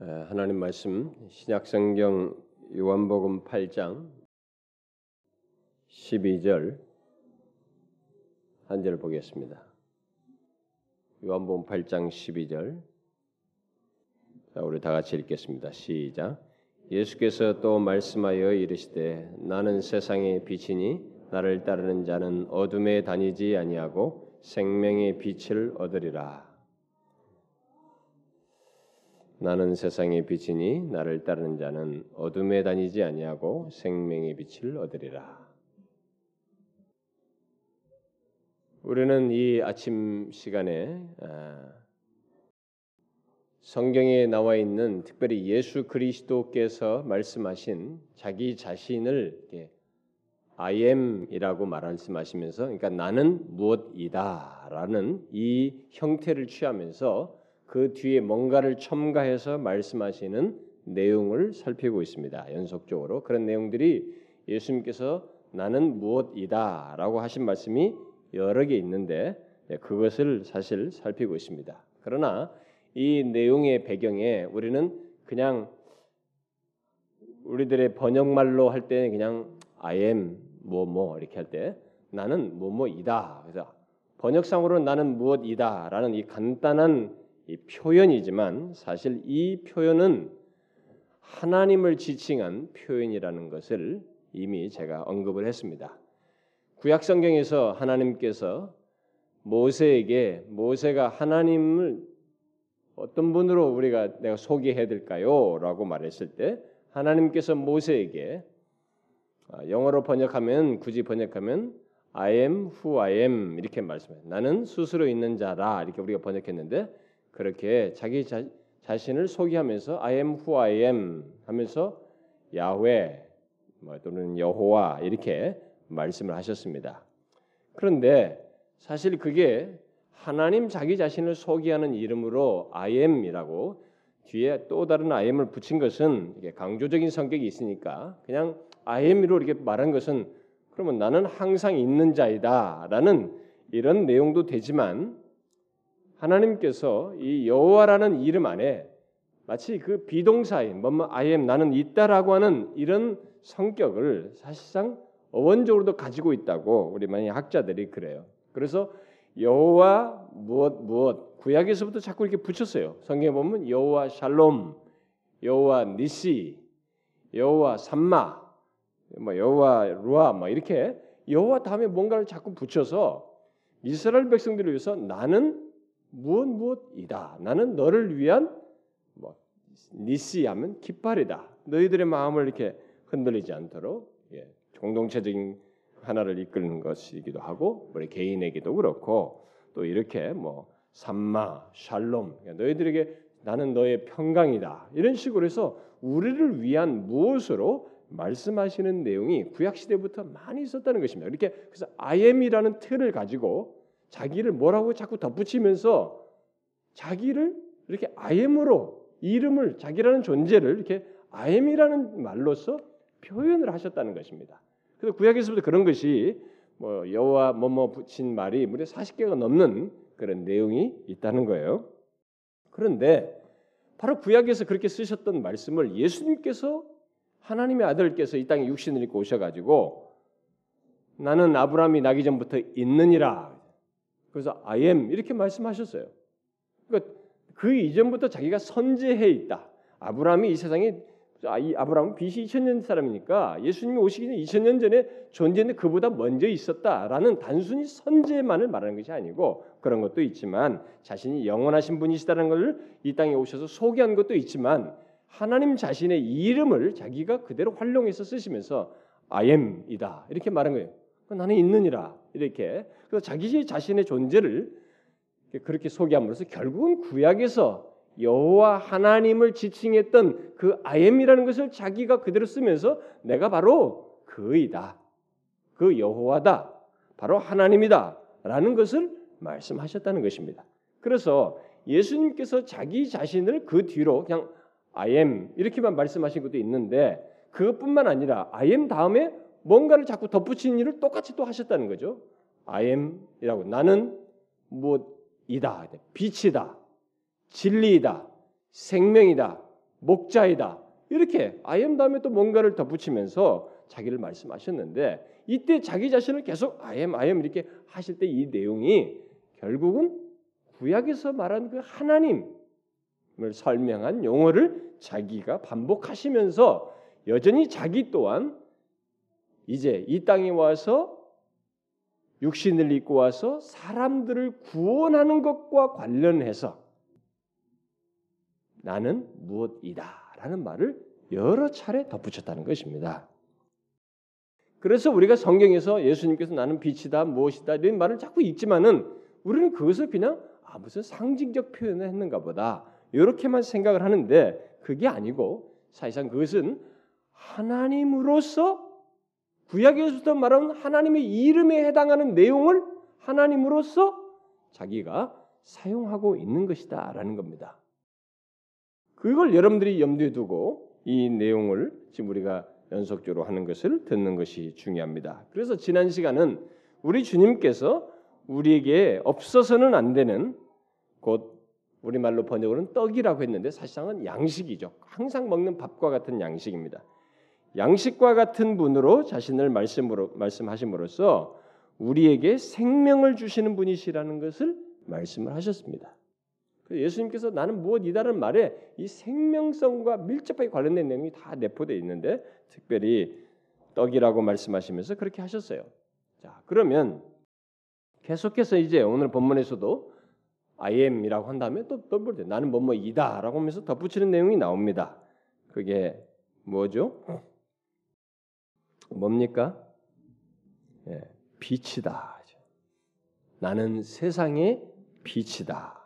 하나님 말씀 신약 성경 요한복음 8장 12절 한 절 보겠습니다. 요한복음 8장 12절 자, 우리 다 같이 읽겠습니다. 시작. 예수께서 또 말씀하여 이르시되 나는 세상의 빛이니 나를 따르는 자는 어둠에 다니지 아니하고 생명의 빛을 얻으리라. 나는 세상의 빛이니 나를 따르는 자는 어둠에 다니지 아니하고 생명의 빛을 얻으리라. 우리는 이 아침 시간에 아, 성경에 나와 있는 특별히 예수 그리스도께서 말씀하신 자기 자신을 I am이라고 말씀하시면서 그러니까 나는 무엇이다라는 이 형태를 취하면서 그 뒤에 뭔가를 첨가해서 말씀하시는 내용을 살피고 있습니다. 연속적으로 그런 내용들이 예수님께서 나는 무엇이다라고 하신 말씀이 여러 개 있는데 네, 그것을 사실 살피고 있습니다. 그러나 이 내용의 배경에 우리는 그냥 우리들의 번역말로 할 때는 그냥 I am 뭐뭐 뭐 이렇게 할 때 나는 뭐뭐이다. 그래서 번역상으로 나는 무엇이다라는 이 간단한 이 표현이지만 사실 이 표현은 하나님을 지칭한 표현이라는 것을 이미 제가 언급을 했습니다. 구약 성경에서 하나님께서 모세에게 모세가 하나님을 어떤 분으로 우리가 내가 소개해야 될까요?라고 말했을 때 하나님께서 모세에게 아, 영어로 번역하면 굳이 번역하면 I am who I am 이렇게 말씀해요. 나는 스스로 있는 자라 이렇게 우리가 번역했는데 그렇게 자기 자, 자신을 소개하면서 I am who I am 하면서 야훼 뭐 또는 여호와 이렇게 말씀을 하셨습니다. 그런데 사실 그게 하나님 자기 자신을 소개하는 이름으로 I am이라고 뒤에 또 다른 I am을 붙인 것은 강조적인 성격이 있으니까 그냥 I am으로 이렇게 말한 것은 그러면 나는 항상 있는 자이다라는 이런 내용도 되지만 하나님께서 이 여호와라는 이름 안에 마치 그 비동사인 뭐뭐 I am 나는 있다라고 하는 이런 성격을 사실상 어원적으로도 가지고 있다고 우리 많이 학자들이 그래요. 그래서 여호와 무엇 무엇 구약에서부터 자꾸 이렇게 붙였어요. 성경에 보면 여호와 샬롬, 여호와 니시, 여호와 삼마, 뭐 여호와 루아 뭐 이렇게 여호와 다음에 뭔가를 자꾸 붙여서 이스라엘 백성들을 위해서 나는 무엇 무엇이다. 나는 너를 위한 뭐 니시하면 깃발이다. 너희들의 마음을 이렇게 흔들리지 않도록 예, 공동체적인 하나를 이끄는 것이기도 하고 우리 개인에게도 그렇고 또 이렇게 뭐 삼마, 샬롬 그러니까 너희들에게 나는 너의 평강이다 이런 식으로 해서 우리를 위한 무엇으로 말씀하시는 내용이 구약 시대부터 많이 있었다는 것입니다. 이렇게 그래서 IM이라는 틀을 가지고 자기를 뭐라고 자꾸 덧붙이면서 자기를 이렇게 IM으로 이름을 자기라는 존재를 이렇게 IM이라는 말로서 표현을 하셨다는 것입니다. 그래서 구약에서부터 그런 것이 뭐 여호와 뭐뭐 붙인 말이 무려 40개가 넘는 그런 내용이 있다는 거예요. 그런데 바로 구약에서 그렇게 쓰셨던 말씀을 예수님께서 하나님의 아들께서 이 땅에 육신을 입고 오셔가지고 나는 아브라함이 나기 전부터 있느니라 그래서 I am 이렇게 말씀하셨어요. 그러니까 그 이전부터 자기가 선제해 있다. 아브라함이 이 세상에 아, 이 아브라함은 BC 2000년 사람이니까 예수님이 오시기 전에 2000년 전에 존재했는데 그보다 먼저 있었다라는 단순히 선제만을 말하는 것이 아니고 그런 것도 있지만 자신이 영원하신 분이시다는 것을 이 땅에 오셔서 소개한 것도 있지만 하나님 자신의 이름을 자기가 그대로 활용해서 쓰시면서 I am이다 이렇게 말한 거예요. 나는 있느니라 이렇게 그래서 자기 자신의 존재를 그렇게 소개함으로써 결국은 구약에서 여호와 하나님을 지칭했던 그 아엠이라는 것을 자기가 그대로 쓰면서 내가 바로 그이다. 그 여호와다. 바로 하나님이다라는 것을 말씀하셨다는 것입니다. 그래서 예수님께서 자기 자신을 그 뒤로 그냥 I am 이렇게만 말씀하신 것도 있는데 그것뿐만 아니라 I am 다음에 뭔가를 자꾸 덧붙이는 일을 똑같이 또 하셨다는 거죠. I am이라고. 나는 무엇이다, 빛이다, 진리이다, 생명이다, 목자이다. 이렇게 I am 다음에 또 뭔가를 덧붙이면서 자기를 말씀하셨는데 이때 자기 자신을 계속 I am, I am 이렇게 하실 때 이 내용이 결국은 구약에서 말한 그 하나님을 설명한 용어를 자기가 반복하시면서 여전히 자기 또한 이제 이 땅에 와서 육신을 입고 와서 사람들을 구원하는 것과 관련해서 나는 무엇이다 라는 말을 여러 차례 덧붙였다는 것입니다. 그래서 우리가 성경에서 예수님께서 나는 빛이다 무엇이다 이런 말을 자꾸 읽지만은 우리는 그것을 그냥 아 무슨 상징적 표현을 했는가 보다 이렇게만 생각을 하는데 그게 아니고 사실상 그것은 하나님으로서 구약에서도 말하는 하나님의 이름에 해당하는 내용을 하나님으로서 자기가 사용하고 있는 것이다라는 겁니다. 그걸 여러분들이 염두에 두고 이 내용을 지금 우리가 연속적으로 하는 것을 듣는 것이 중요합니다. 그래서 지난 시간은 우리 주님께서 우리에게 없어서는 안 되는 곧 우리말로 번역으로는 떡이라고 했는데 사실상은 양식이죠. 항상 먹는 밥과 같은 양식입니다. 양식과 같은 분으로 자신을 말씀으로 말씀하심으로써 우리에게 생명을 주시는 분이시라는 것을 말씀을 하셨습니다. 예수님께서 나는 무엇이다는 말에 이 생명성과 밀접하게 관련된 내용이 다 내포되어 있는데 특별히 떡이라고 말씀하시면서 그렇게 하셨어요. 자, 그러면 계속해서 이제 오늘 본문에서도 I am이라고 한 다음에 또 덧붙여 나는 뭐뭐이다라고 하면서 덧붙이는 내용이 나옵니다. 그게 뭐죠? 뭡니까? 예, 빛이다. 나는 세상의 빛이다.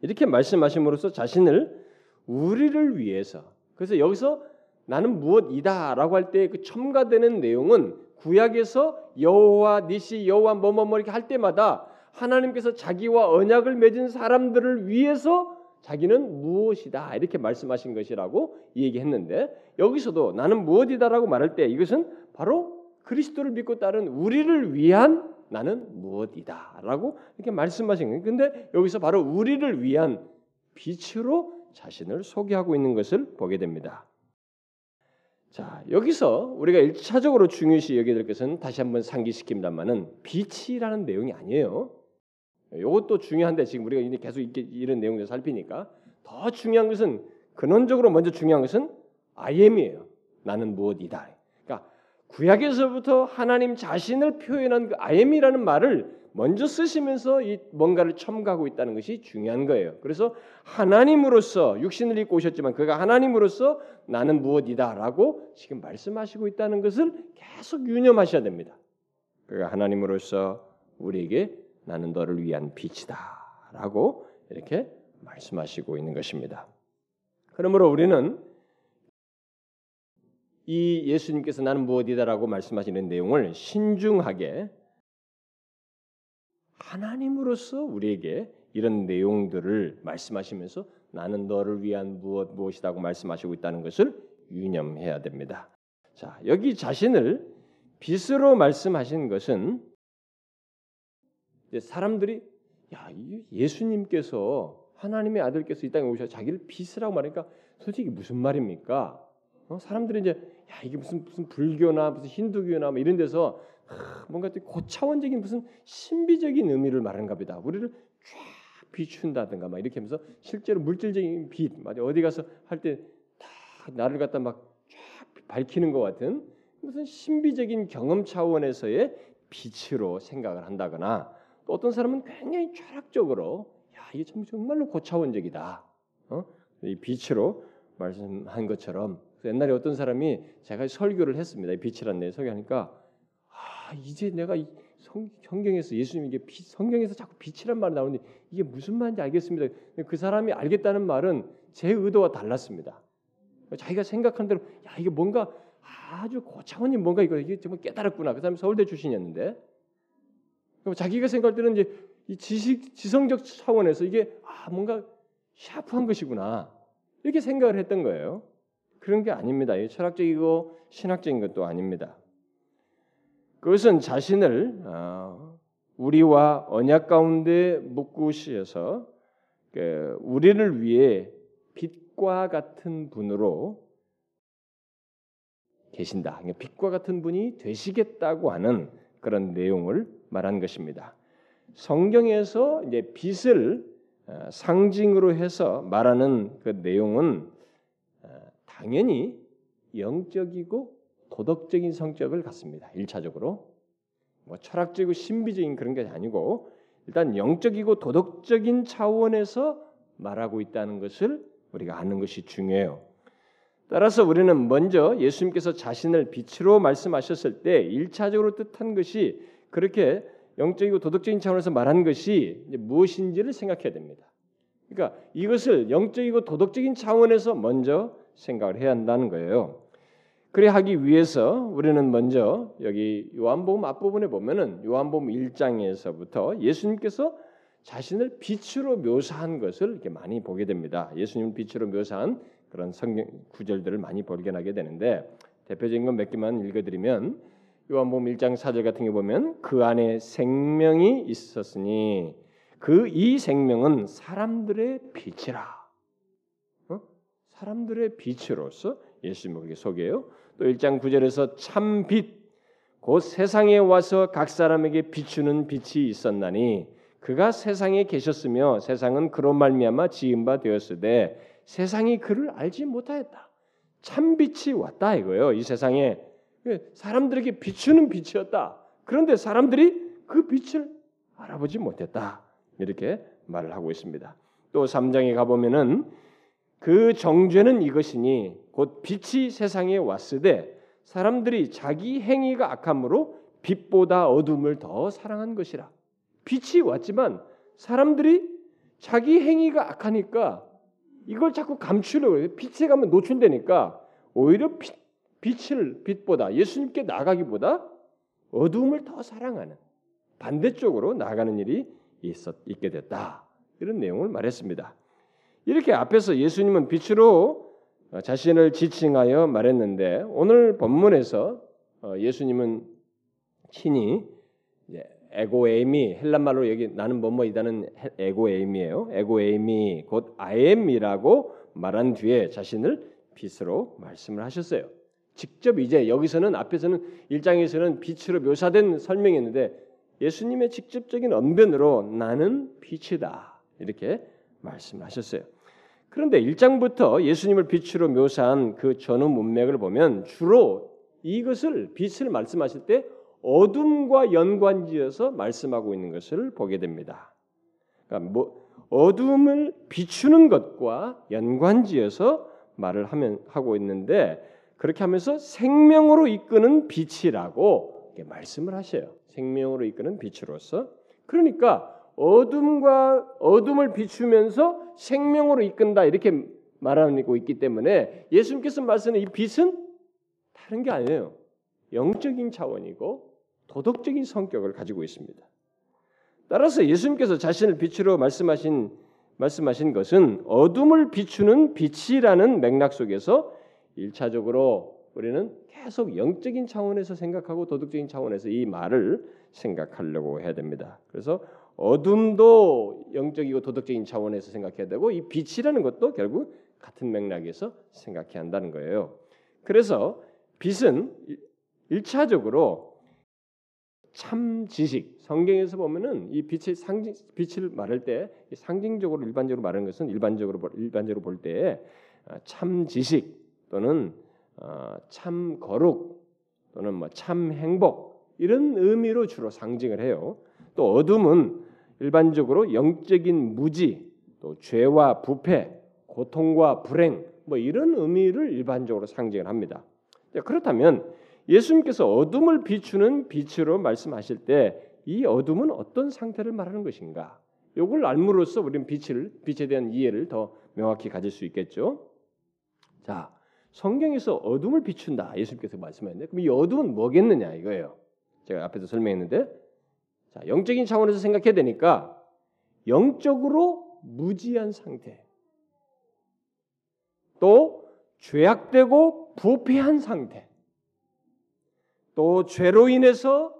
이렇게 말씀하심으로써 자신을 우리를 위해서 그래서 여기서 나는 무엇이다라고 할 때 그 첨가되는 내용은 구약에서 여호와 니시 여호와 뭐뭐뭐 이렇게 할 때마다 하나님께서 자기와 언약을 맺은 사람들을 위해서 자기는 무엇이다 이렇게 말씀하신 것이라고 얘기했는데 여기서도 나는 무엇이다라고 말할 때 이것은 바로 그리스도를 믿고 따른 우리를 위한 나는 무엇이다라고 이렇게 말씀하신 거예요. 근데 여기서 바로 우리를 위한 빛으로 자신을 소개하고 있는 것을 보게 됩니다. 자, 여기서 우리가 1차적으로 중요시 여겨야 될 것은 다시 한번 상기시킵니다만은 빛이라는 내용이 아니에요. 이것도 중요한데 지금 우리가 계속 이런 내용들 살피니까 더 중요한 것은 근원적으로 먼저 중요한 것은 I am이에요. 나는 무엇이다. 그러니까 구약에서부터 하나님 자신을 표현한 그 I am이라는 말을 먼저 쓰시면서 이 뭔가를 첨가하고 있다는 것이 중요한 거예요. 그래서 하나님으로서 육신을 입고 오셨지만 그가 하나님으로서 나는 무엇이다라고 지금 말씀하시고 있다는 것을 계속 유념하셔야 됩니다. 그가 하나님으로서 우리에게 나는 너를 위한 빛이다 라고 이렇게 말씀하시고 있는 것입니다. 그러므로 우리는 이 예수님께서 나는 무엇이다라고 말씀하시는 내용을 신중하게 하나님으로서 우리에게 이런 내용들을 말씀하시면서 나는 너를 위한 무엇 무엇이라고 말씀하시고 있다는 것을 유념해야 됩니다. 자, 여기 자신을 빛으로 말씀하신 것은 사람들이 야, 예수님께서 하나님의 아들께서 이 땅에 오셔 자기를 빛이라고 말하니까 솔직히 무슨 말입니까? 어? 사람들이 이제 야, 이게 무슨 무슨 불교나 무슨 힌두교나 뭐 이런 데서 뭔가 고차원적인 무슨 신비적인 의미를 말하는가 보다. 우리를 쫙 비춘다든가 막 이렇게 하면서 실제로 물질적인 빛, 어디 가서 할 때 다 나를 갖다 막 쫙 밝히는 것 같은 무슨 신비적인 경험 차원에서의 빛으로 생각을 한다거나 또 어떤 사람은 굉장히 철학적으로 야 이게 참 정말로 고차원적이다. 어? 이 빛으로 말씀한 것처럼 옛날에 어떤 사람이 제가 설교를 했습니다. 이 빛이란 내 설교하니까 아, 이제 내가 이 성, 경에서 예수님 이게 비, 성경에서 자꾸 빛이란 말이 나오는데 이게 무슨 말인지 알겠습니다. 그 사람이 알겠다는 말은 제 의도와 달랐습니다. 자기가 생각한 대로 야 이게 뭔가 아주 고차원이 뭔가 이거 이게 정말 깨달았구나. 그 사람이 서울대 출신이었는데 자기가 생각할 때는 이제 이 지식 지성적 차원에서 이게 아 뭔가 샤프한 것이구나 이렇게 생각을 했던 거예요. 그런 게 아닙니다. 철학적이고 신학적인 것도 아닙니다. 그것은 자신을 어, 우리와 언약 가운데 묶으셔서 그 우리를 위해 빛과 같은 분으로 계신다. 그러니까 빛과 같은 분이 되시겠다고 하는 그런 내용을 말한 것입니다. 성경에서 이제 빛을 어, 상징으로 해서 말하는 그 내용은 어, 당연히 영적이고 도덕적인 성격을 갖습니다. 일차적으로 뭐 철학적이고 신비적인 그런 게 아니고 일단 영적이고 도덕적인 차원에서 말하고 있다는 것을 우리가 아는 것이 중요해요. 따라서 우리는 먼저 예수님께서 자신을 빛으로 말씀하셨을 때 일차적으로 뜻한 것이 그렇게 영적이고 도덕적인 차원에서 말한 것이 무엇인지를 생각해야 됩니다. 그러니까 이것을 영적이고 도덕적인 차원에서 먼저 생각을 해야 한다는 거예요. 그래 하기 위해서 우리는 먼저 여기 요한복음 앞부분에 보면은 요한복음 1장에서부터 예수님께서 자신을 빛으로 묘사한 것을 이렇게 많이 보게 됩니다. 예수님 빛으로 묘사한 그런 성경 구절들을 많이 발견하게 되는데 대표적인 건 몇 개만 읽어드리면 요한복음 1장 4절 같은 게 보면 그 안에 생명이 있었으니 그 이 생명은 사람들의 빛이라. 어? 사람들의 빛으로서 예수님을 소개해요. 또 1장 9절에서 참 빛, 곧 세상에 와서 각 사람에게 비추는 빛이 있었나니 그가 세상에 계셨으며 세상은 그로 말미암아 지은 바 되었으되 세상이 그를 알지 못하였다. 참 빛이 왔다 이거예요. 이 세상에 사람들에게 비추는 빛이었다. 그런데 사람들이 그 빛을 알아보지 못했다. 이렇게 말을 하고 있습니다. 또 3장에 가보면은 그 정죄는 이것이니 곧 빛이 세상에 왔으되 사람들이 자기 행위가 악함으로 빛보다 어둠을 더 사랑한 것이라. 빛이 왔지만 사람들이 자기 행위가 악하니까 이걸 자꾸 감추려고 해요. 빛에 가면 노출되니까 오히려 빛, 빛을 빛보다 예수님께 나가기보다 어두움을 더 사랑하는 반대쪽으로 나가는 일이 있었, 있게 됐다. 이런 내용을 말했습니다. 이렇게 앞에서 예수님은 빛으로 자신을 지칭하여 말했는데 오늘 본문에서 어, 예수님은 친히 에고에이미 헬란 말로 여기 나는 뭐뭐이다는 에고에이미예요. 에고에이미 곧 아엠이라고 말한 뒤에 자신을 빛으로 말씀을 하셨어요. 직접 이제 여기서는 앞에서는 일장에서는 빛으로 묘사된 설명이었는데 예수님의 직접적인 언변으로 나는 빛이다 이렇게 말씀하셨어요. 그런데 1장부터 예수님을 빛으로 묘사한 그 전후 문맥을 보면 주로 이것을 빛을 말씀하실 때 어둠과 연관지어서 말씀하고 있는 것을 보게 됩니다. 그러니까 뭐 어둠을 비추는 것과 연관지어서 말을 하면 하고 있는데 그렇게 하면서 생명으로 이끄는 빛이라고 말씀을 하셔요. 생명으로 이끄는 빛으로서 그러니까 어둠과 어둠을 비추면서 생명으로 이끈다 이렇게 말하고 있기 때문에 예수님께서 말씀하는 이 빛은 다른 게 아니에요. 영적인 차원이고 도덕적인 성격을 가지고 있습니다. 따라서 예수님께서 자신을 빛으로 말씀하신 말씀하신 것은 어둠을 비추는 빛이라는 맥락 속에서 일차적으로 우리는 계속 영적인 차원에서 생각하고 도덕적인 차원에서 이 말을 생각하려고 해야 됩니다. 그래서 어둠도 영적이고 도덕적인 차원에서 생각해야 되고 이 빛이라는 것도 결국 같은 맥락에서 생각해야 한다는 거예요. 그래서 빛은 일차적으로 참 지식 성경에서 보면은 이 빛의 상징 빛을 말할 때 상징적으로 일반적으로 말하는 것은 일반적으로 일반적으로 볼 때참 아, 지식 또는 어, 참 거룩 또는 뭐 참 행복 이런 의미로 주로 상징을 해요. 또 어둠은 일반적으로 영적인 무지, 또 죄와 부패, 고통과 불행 뭐 이런 의미를 일반적으로 상징을 합니다. 그렇다면 예수님께서 어둠을 비추는 빛으로 말씀하실 때 이 어둠은 어떤 상태를 말하는 것인가? 이걸 알므로써 우리는 빛을 빛에 대한 이해를 더 명확히 가질 수 있겠죠. 자, 성경에서 어둠을 비춘다. 예수님께서 말씀하셨는데 그럼 이 어둠은 뭐겠느냐 이거예요. 제가 앞에서 설명했는데 자, 영적인 차원에서 생각해야 되니까 영적으로 무지한 상태. 또 죄악되고 부패한 상태. 또 죄로 인해서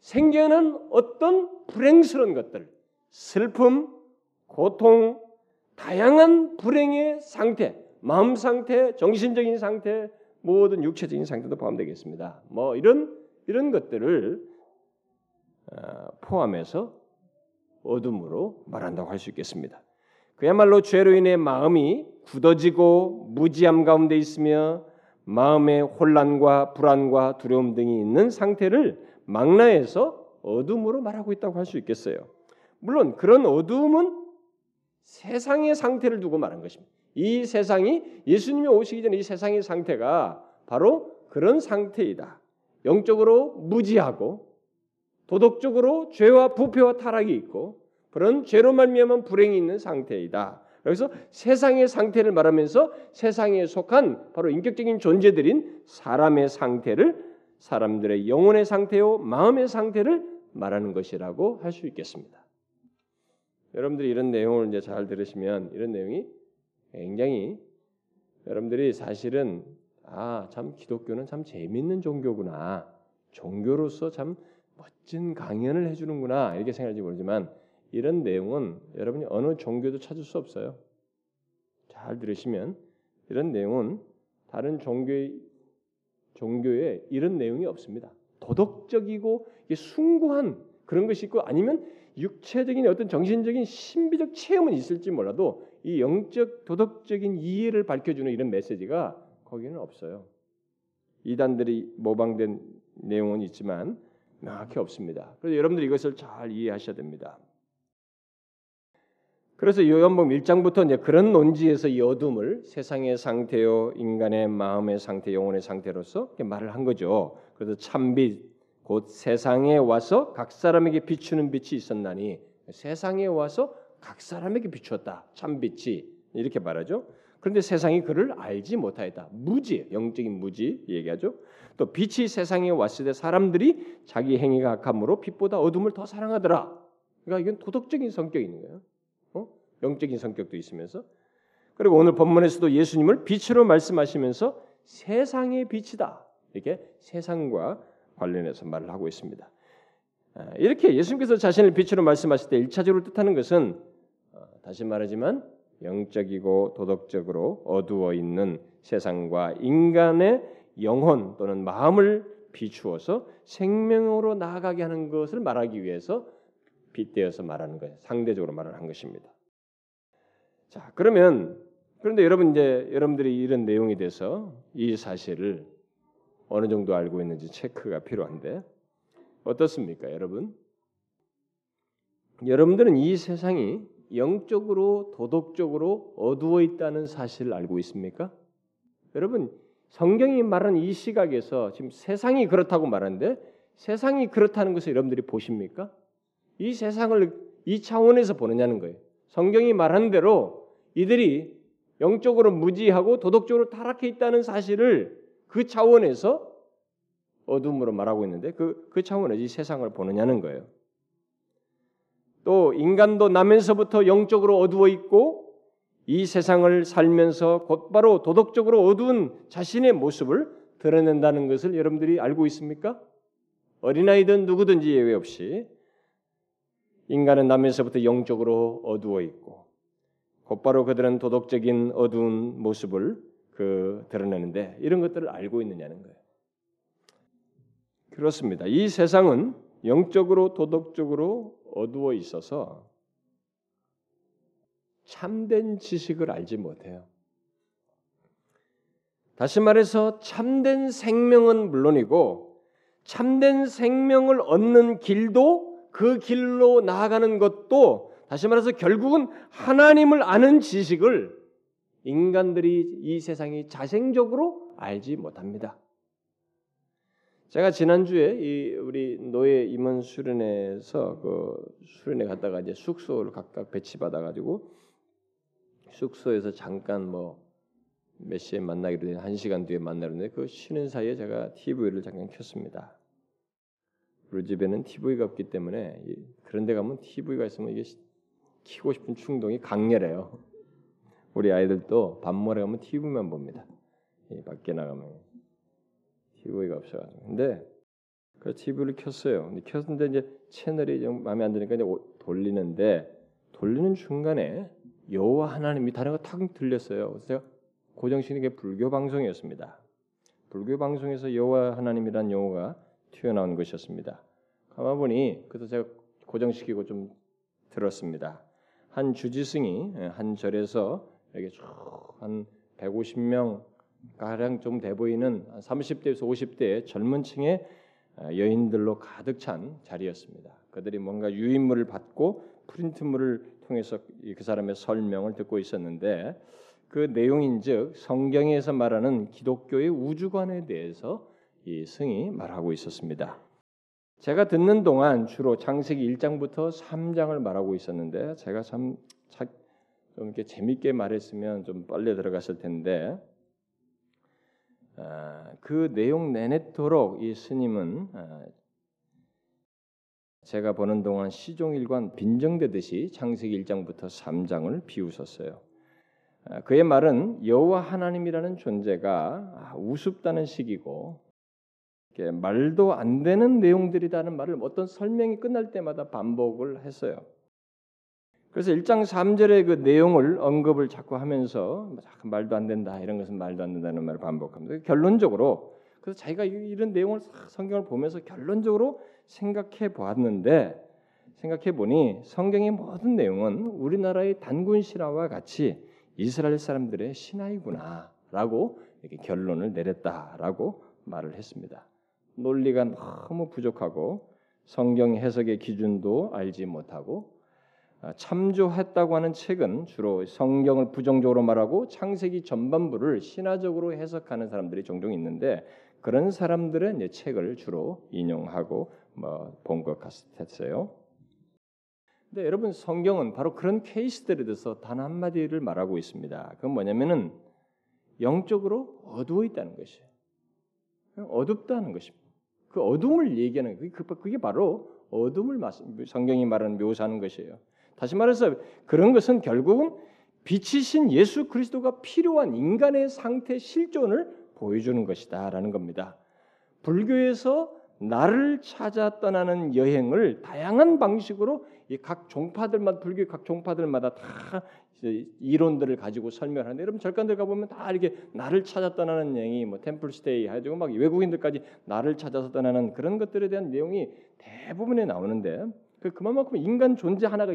생겨난 어떤 불행스러운 것들, 슬픔, 고통, 다양한 불행의 상태, 마음 상태, 정신적인 상태, 모든 육체적인 상태도 포함되겠습니다. 뭐 이런 이런 것들을 어, 포함해서 어둠으로 말한다고 할 수 있겠습니다. 그야말로 죄로 인해 마음이 굳어지고 무지함 가운데 있으며 마음의 혼란과 불안과 두려움 등이 있는 상태를 망라해서 어둠으로 말하고 있다고 할 수 있겠어요. 물론 그런 어둠은 세상의 상태를 두고 말한 것입니다. 이 세상이 예수님이 오시기 전에 이 세상의 상태가 바로 그런 상태이다. 영적으로 무지하고 도덕적으로 죄와 부패와 타락이 있고 그런 죄로 말미암은 불행이 있는 상태이다. 그래서 세상의 상태를 말하면서 세상에 속한 바로 인격적인 존재들인 사람의 상태를 사람들의 영혼의 상태요 마음의 상태를 말하는 것이라고 할 수 있겠습니다. 여러분들이 이런 내용을 이제 잘 들으시면 이런 내용이 굉장히 여러분들이 사실은 아, 참 기독교는 참 재밌는 종교구나. 종교로서 참 멋진 강연을 해 주는구나. 이렇게 생각할지 모르지만 이런 내용은 여러분이 어느 종교도 찾을 수 없어요. 잘 들으시면 이런 내용은 다른 종교의 종교에 이런 내용이 없습니다. 도덕적이고 숭고한 그런 것이 있고 아니면 육체적인 어떤 정신적인 신비적 체험은 있을지 몰라도 이 영적 도덕적인 이해를 밝혀주는 이런 메시지가 거기는 없어요. 이단들이 모방된 내용은 있지만 명확히 없습니다. 그래서 여러분들이 이것을 잘 이해하셔야 됩니다. 그래서 요한복음 1장부터 이제 그런 논지에서 이 어둠을 세상의 상태요, 인간의 마음의 상태, 영혼의 상태로서 말을 한 거죠. 그래서 참빛 곧 세상에 와서 각 사람에게 비추는 빛이 있었나니 세상에 와서 각 사람에게 비추었다. 참 빛이 이렇게 말하죠. 그런데 세상이 그를 알지 못하였다. 무지, 영적인 무지 얘기하죠. 또 빛이 세상에 왔을 때 사람들이 자기 행위가 악함으로 빛보다 어둠을 더 사랑하더라. 그러니까 이건 도덕적인 성격이 있는 거예요. 어? 영적인 성격도 있으면서 그리고 오늘 본문에서도 예수님을 빛으로 말씀하시면서 세상의 빛이다. 이렇게 세상과 관련해서 말을 하고 있습니다. 아, 이렇게 예수님께서 자신을 빛으로 말씀하실 때 일차적으로 뜻하는 것은 어, 다시 말하지만 영적이고 도덕적으로 어두워 있는 세상과 인간의 영혼 또는 마음을 비추어서 생명으로 나아가게 하는 것을 말하기 위해서 빗대어서 말하는 거예요. 상대적으로 말을 한 것입니다. 자, 그러면 그런데 여러분 이제 여러분들이 이런 내용에 대해서 이 사실을 어느 정도 알고 있는지 체크가 필요한데 어떻습니까, 여러분? 여러분들은 이 세상이 영적으로 도덕적으로 어두워 있다는 사실을 알고 있습니까? 여러분 성경이 말하는 이 시각에서 지금 세상이 그렇다고 말하는데 세상이 그렇다는 것을 여러분들이 보십니까? 이 세상을 이 차원에서 보느냐는 거예요. 성경이 말하는 대로 이들이 영적으로 무지하고 도덕적으로 타락해 있다는 사실을 그 차원에서 어둠으로 말하고 있는데 그, 그 차원에서 이 세상을 보느냐는 거예요. 또 인간도 나면서부터 영적으로 어두워 있고 이 세상을 살면서 곧바로 도덕적으로 어두운 자신의 모습을 드러낸다는 것을 여러분들이 알고 있습니까? 어린아이든 누구든지 예외 없이 인간은 나면서부터 영적으로 어두워 있고 곧바로 그들은 도덕적인 어두운 모습을 그 드러내는데 이런 것들을 알고 있느냐는 거예요. 그렇습니다. 이 세상은 영적으로 도덕적으로 어두워 있어서 참된 지식을 알지 못해요. 다시 말해서 참된 생명은 물론이고 참된 생명을 얻는 길도 그 길로 나아가는 것도 다시 말해서 결국은 하나님을 아는 지식을 인간들이 이 세상이 자생적으로 알지 못합니다. 제가 지난주에 이 우리 노예 임원 수련회에서 그 수련회 갔다가 이제 숙소를 각각 배치받아 가지고 숙소에서 잠깐 뭐 몇 시에 만나기로 된 1시간 뒤에 만나는데 그 쉬는 사이에 제가 TV를 잠깐 켰습니다. 우리 집에는 TV가 없기 때문에 그런 데 가면 TV가 있으면 이게 키고 싶은 충동이 강렬해요. 우리 아이들도 밤mor에 가면 TV만 봅니다. 밖에 나가면 TV가 없어가지고. 근데 그 TV를 켰어요. 근데 켰는데 이제 채널이 좀 마음에 안 드니까 이제 돌리는데 돌리는 중간에 여호와 하나님이 다른 거탁 들렸어요. 그래서 제가 고정시키는 게 불교 방송이었습니다. 불교 방송에서 여호와 하나님이란 용어가 튀어나온 것이었습니다. 가만 보니 그래서 제가 고정시키고 좀 들었습니다. 한 주지승이 한 절에서 이렇게 한 150명 가량 좀 돼 보이는 30대에서 50대의 젊은 층의 여인들로 가득 찬 자리였습니다. 그들이 뭔가 유인물을 받고 프린트물을 통해서 그 사람의 설명을 듣고 있었는데 그 내용인즉 성경에서 말하는 기독교의 우주관에 대해서 이 승이 말하고 있었습니다. 제가 듣는 동안 주로 창세기 1장부터 3장을 말하고 있었는데 제가 참 좀 이렇게 재밌게 말했으면 좀 빨리 들어갔을 텐데 아, 그 내용 내내도록 이 스님은 아, 제가 보는 동안 시종일관 빈정되듯이 창세기 1장부터 3장을 비웃었어요. 아, 그의 말은 여호와 하나님이라는 존재가 우습다는 식이고 말도 안 되는 내용들이라는 말을 어떤 설명이 끝날 때마다 반복을 했어요. 그래서 1장 3절의 그 내용을 언급을 자꾸 하면서 말도 안 된다 이런 것은 말도 안 된다는 말을 반복합니다. 결론적으로 그래서 자기가 이런 내용을 성경을 보면서 결론적으로 생각해 보았는데 생각해 보니 성경의 모든 내용은 우리나라의 단군 신화와 같이 이스라엘 사람들의 신화이구나라고 이렇게 결론을 내렸다라고 말을 했습니다. 논리가 너무 부족하고 성경 해석의 기준도 알지 못하고 아, 참조했다고 하는 책은 주로 성경을 부정적으로 말하고 창세기 전반부를 신화적으로 해석하는 사람들이 종종 있는데 그런 사람들은 이제 책을 주로 인용하고 뭐 본 것 같았어요. 근데 여러분 성경은 바로 그런 케이스들에 대해서 단 한마디를 말하고 있습니다. 그건 뭐냐면은 영적으로 어두워 있다는 것이에요. 어둡다는 것입니다. 그 어둠을 얘기하는 그, 그게 바로 어둠을 성경이 말하는 묘사하는 것이에요. 다시 말해서 그런 것은 결국은 빛이신 예수 그리스도가 필요한 인간의 상태 실존을 보여주는 것이다라는 겁니다. 불교에서 나를 찾아 떠나는 여행을 다양한 방식으로 각 종파들마다 불교 각 종파들마다 다 이론들을 가지고 설명하는데 여러분 절간들 가 보면 다 이렇게 나를 찾아 떠나는 여행이 뭐 템플 스테이 해가지고 막 외국인들까지 나를 찾아서 떠나는 그런 것들에 대한 내용이 대부분에 나오는데 그 그만큼 인간 존재 하나가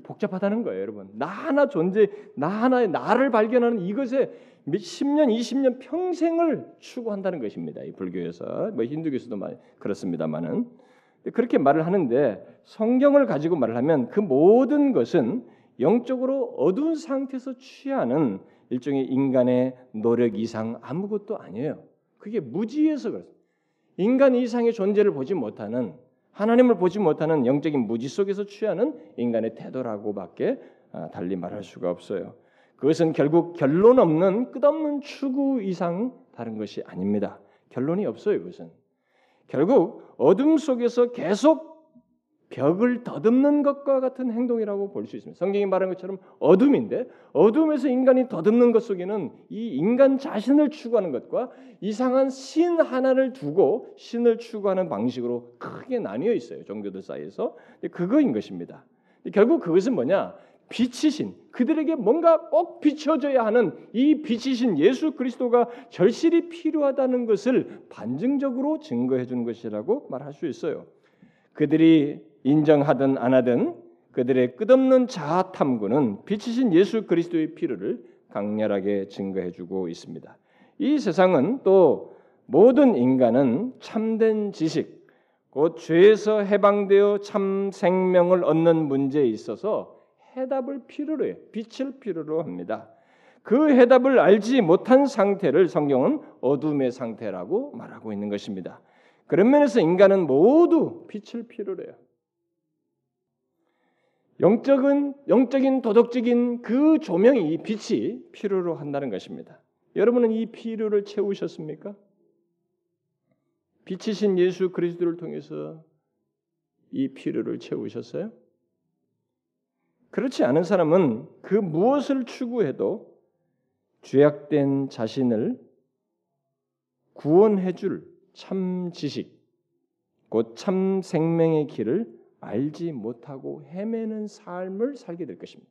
복잡하다는 거예요, 여러분. 나 하나 존재, 나 하나의 나를 발견하는 이것에 몇 10년, 20년 평생을 추구한다는 것입니다. 이 불교에서 뭐 힌두교에서도 그렇습니다만은 그렇게 말을 하는데 성경을 가지고 말을 하면 그 모든 것은 영적으로 어두운 상태에서 취하는 일종의 인간의 노력 이상 아무것도 아니에요. 그게 무지해서 그렇습니다. 인간 이상의 존재를 보지 못하는 하나님을 보지 못하는 영적인 무지 속에서 취하는 인간의 태도라고밖에 아, 달리 말할 수가 없어요. 그것은 결국 결론 없는 끝없는 추구 이상 다른 것이 아닙니다. 결론이 없어요, 그것은. 결국 어둠 속에서 계속 벽을 더듬는 것과 같은 행동이라고 볼 수 있습니다. 성경이 말한 것처럼 어둠인데 어둠에서 인간이 더듬는 것 속에는 이 인간 자신을 추구하는 것과 이상한 신 하나를 두고 신을 추구하는 방식으로 크게 나뉘어 있어요. 종교들 사이에서. 그거인 것입니다. 결국 그것은 뭐냐? 빛이신 그들에게 뭔가 꼭 비춰져야 하는 이 빛이신 예수 그리스도가 절실히 필요하다는 것을 반증적으로 증거해 주는 것이라고 말할 수 있어요. 그들이 인정하든 안 하든 그들의 끝없는 자아 탐구는 빛이신 예수 그리스도의 필요를 강렬하게 증거해 주고 있습니다. 이 세상은 또 모든 인간은 참된 지식, 곧 죄에서 해방되어 참 생명을 얻는 문제에 있어서 해답을 필요로 해요. 빛을 필요로 합니다. 그 해답을 알지 못한 상태를 성경은 어둠의 상태라고 말하고 있는 것입니다. 그런 면에서 인간은 모두 빛을 필요로 해요. 영적은 영적인 도덕적인 그 조명이 이 빛이 필요로 한다는 것입니다. 여러분은 이 필요를 채우셨습니까? 빛이신 예수 그리스도를 통해서 이 필요를 채우셨어요? 그렇지 않은 사람은 그 무엇을 추구해도 죄악된 자신을 구원해 줄 참 지식, 곧 참 생명의 길을 알지 못하고 헤매는 삶을 살게 될 것입니다.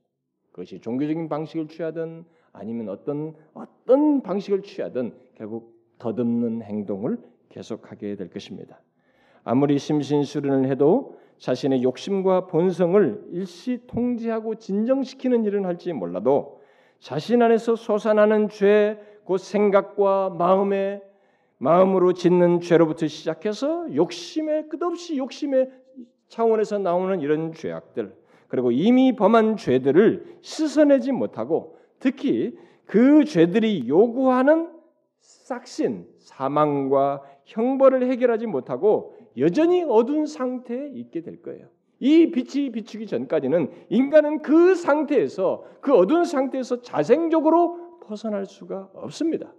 그것이 종교적인 방식을 취하든 아니면 어떤 어떤 방식을 취하든 결국 더듬는 행동을 계속하게 될 것입니다. 아무리 심신수련을 해도 자신의 욕심과 본성을 일시 통제하고 진정시키는 일은 할지 몰라도 자신 안에서 솟아나는 죄, 곧 생각과 마음의 마음으로 짓는 죄로부터 시작해서 욕심의 끝없이 욕심의 차원에서 나오는 이런 죄악들 그리고 이미 범한 죄들을 씻어내지 못하고 특히 그 죄들이 요구하는 싹신 사망과 형벌을 해결하지 못하고 여전히 어두운 상태에 있게 될 거예요. 이 빛이 비추기 전까지는 인간은 그 상태에서 그 어두운 상태에서 자생적으로 벗어날 수가 없습니다.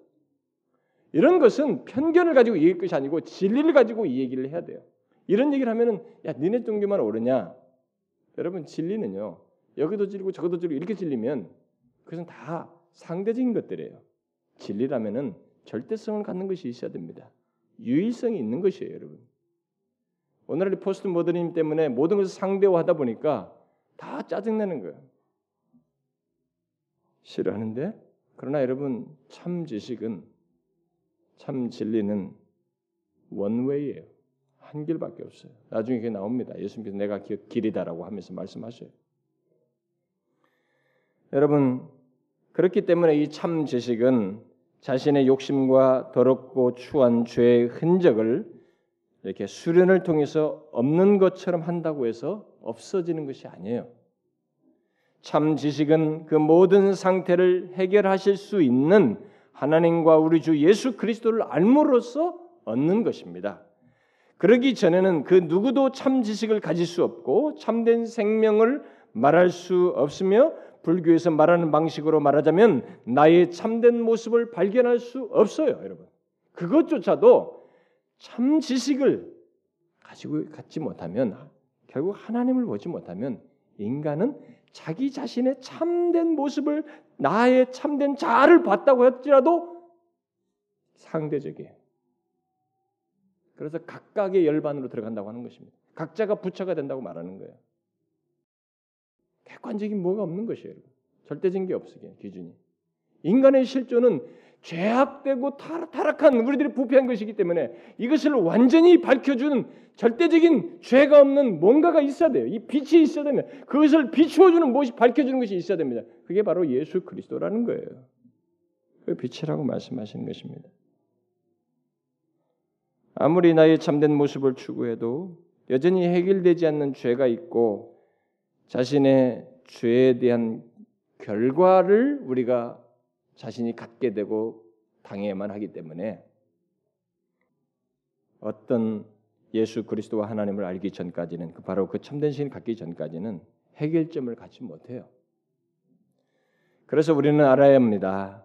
이런 것은 편견을 가지고 얘기할 것이 아니고 진리를 가지고 이 얘기를 해야 돼요. 이런 얘기를 하면은 야 니네 종교만 옳으냐? 여러분 진리는요. 여기도 질리고 저기도 질리고 이렇게 질리면 그것은 다 상대적인 것들이에요. 진리라면은 절대성을 갖는 것이 있어야 됩니다. 유일성이 있는 것이에요, 여러분. 오늘의 포스트 모더니즘 때문에 모든 것을 상대화하다 보니까 다 짜증내는 거예요. 싫어하는데 그러나 여러분 참 지식은 참 진리는 원웨이예요. 한 길밖에 없어요. 나중에 그게 나옵니다. 예수님께서 내가 길이다라고 하면서 말씀하셔요. 여러분 그렇기 때문에 이 참 지식은 자신의 욕심과 더럽고 추한 죄의 흔적을 이렇게 수련을 통해서 없는 것처럼 한다고 해서 없어지는 것이 아니에요. 참 지식은 그 모든 상태를 해결하실 수 있는 하나님과 우리 주 예수 그리스도를 알므로써 얻는 것입니다. 그러기 전에는 그 누구도 참 지식을 가질 수 없고 참된 생명을 말할 수 없으며 불교에서 말하는 방식으로 말하자면 나의 참된 모습을 발견할 수 없어요, 여러분. 그것조차도 참 지식을 가지고 갖지 못하면 결국 하나님을 보지 못하면 인간은 자기 자신의 참된 모습을 나의 참된 자아를 봤다고 할지라도 상대적이에요. 그래서 각각의 열반으로 들어간다고 하는 것입니다. 각자가 부처가 된다고 말하는 거예요. 객관적인 뭐가 없는 것이에요. 절대적인 게 없으게 기준이. 인간의 실존은 죄악되고 타락한 우리들이 부패한 것이기 때문에 이것을 완전히 밝혀주는 절대적인 죄가 없는 뭔가가 있어야 돼요. 이 빛이 있어야 됩니다. 그것을 비추어주는 무엇이 밝혀주는 것이 있어야 됩니다. 그게 바로 예수 그리스도라는 거예요. 그 빛이라고 말씀하시는 것입니다. 아무리 나의 참된 모습을 추구해도 여전히 해결되지 않는 죄가 있고 자신의 죄에 대한 결과를 우리가 자신이 갖게 되고 당해야만 하기 때문에 어떤 예수 그리스도와 하나님을 알기 전까지는 그 바로 그 참된 신을 갖기 전까지는 해결점을 갖지 못해요. 그래서 우리는 알아야 합니다.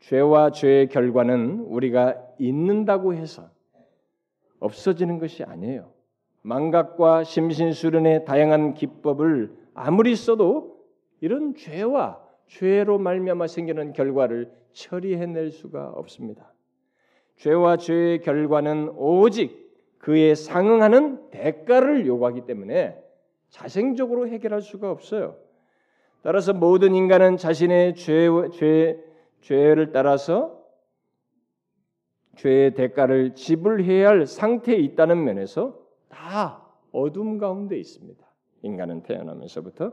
죄와 죄의 결과는 우리가 있는다고 해서 없어지는 것이 아니에요. 망각과 심신수련의 다양한 기법을 아무리 써도 이런 죄와 죄로 말미암아 생기는 결과를 처리해낼 수가 없습니다. 죄와 죄의 결과는 오직 그에 상응하는 대가를 요구하기 때문에 자생적으로 해결할 수가 없어요. 따라서 모든 인간은 자신의 죄, 죄, 죄를 따라서 죄의 대가를 지불해야 할 상태에 있다는 면에서 다 어둠 가운데 있습니다. 인간은 태어나면서부터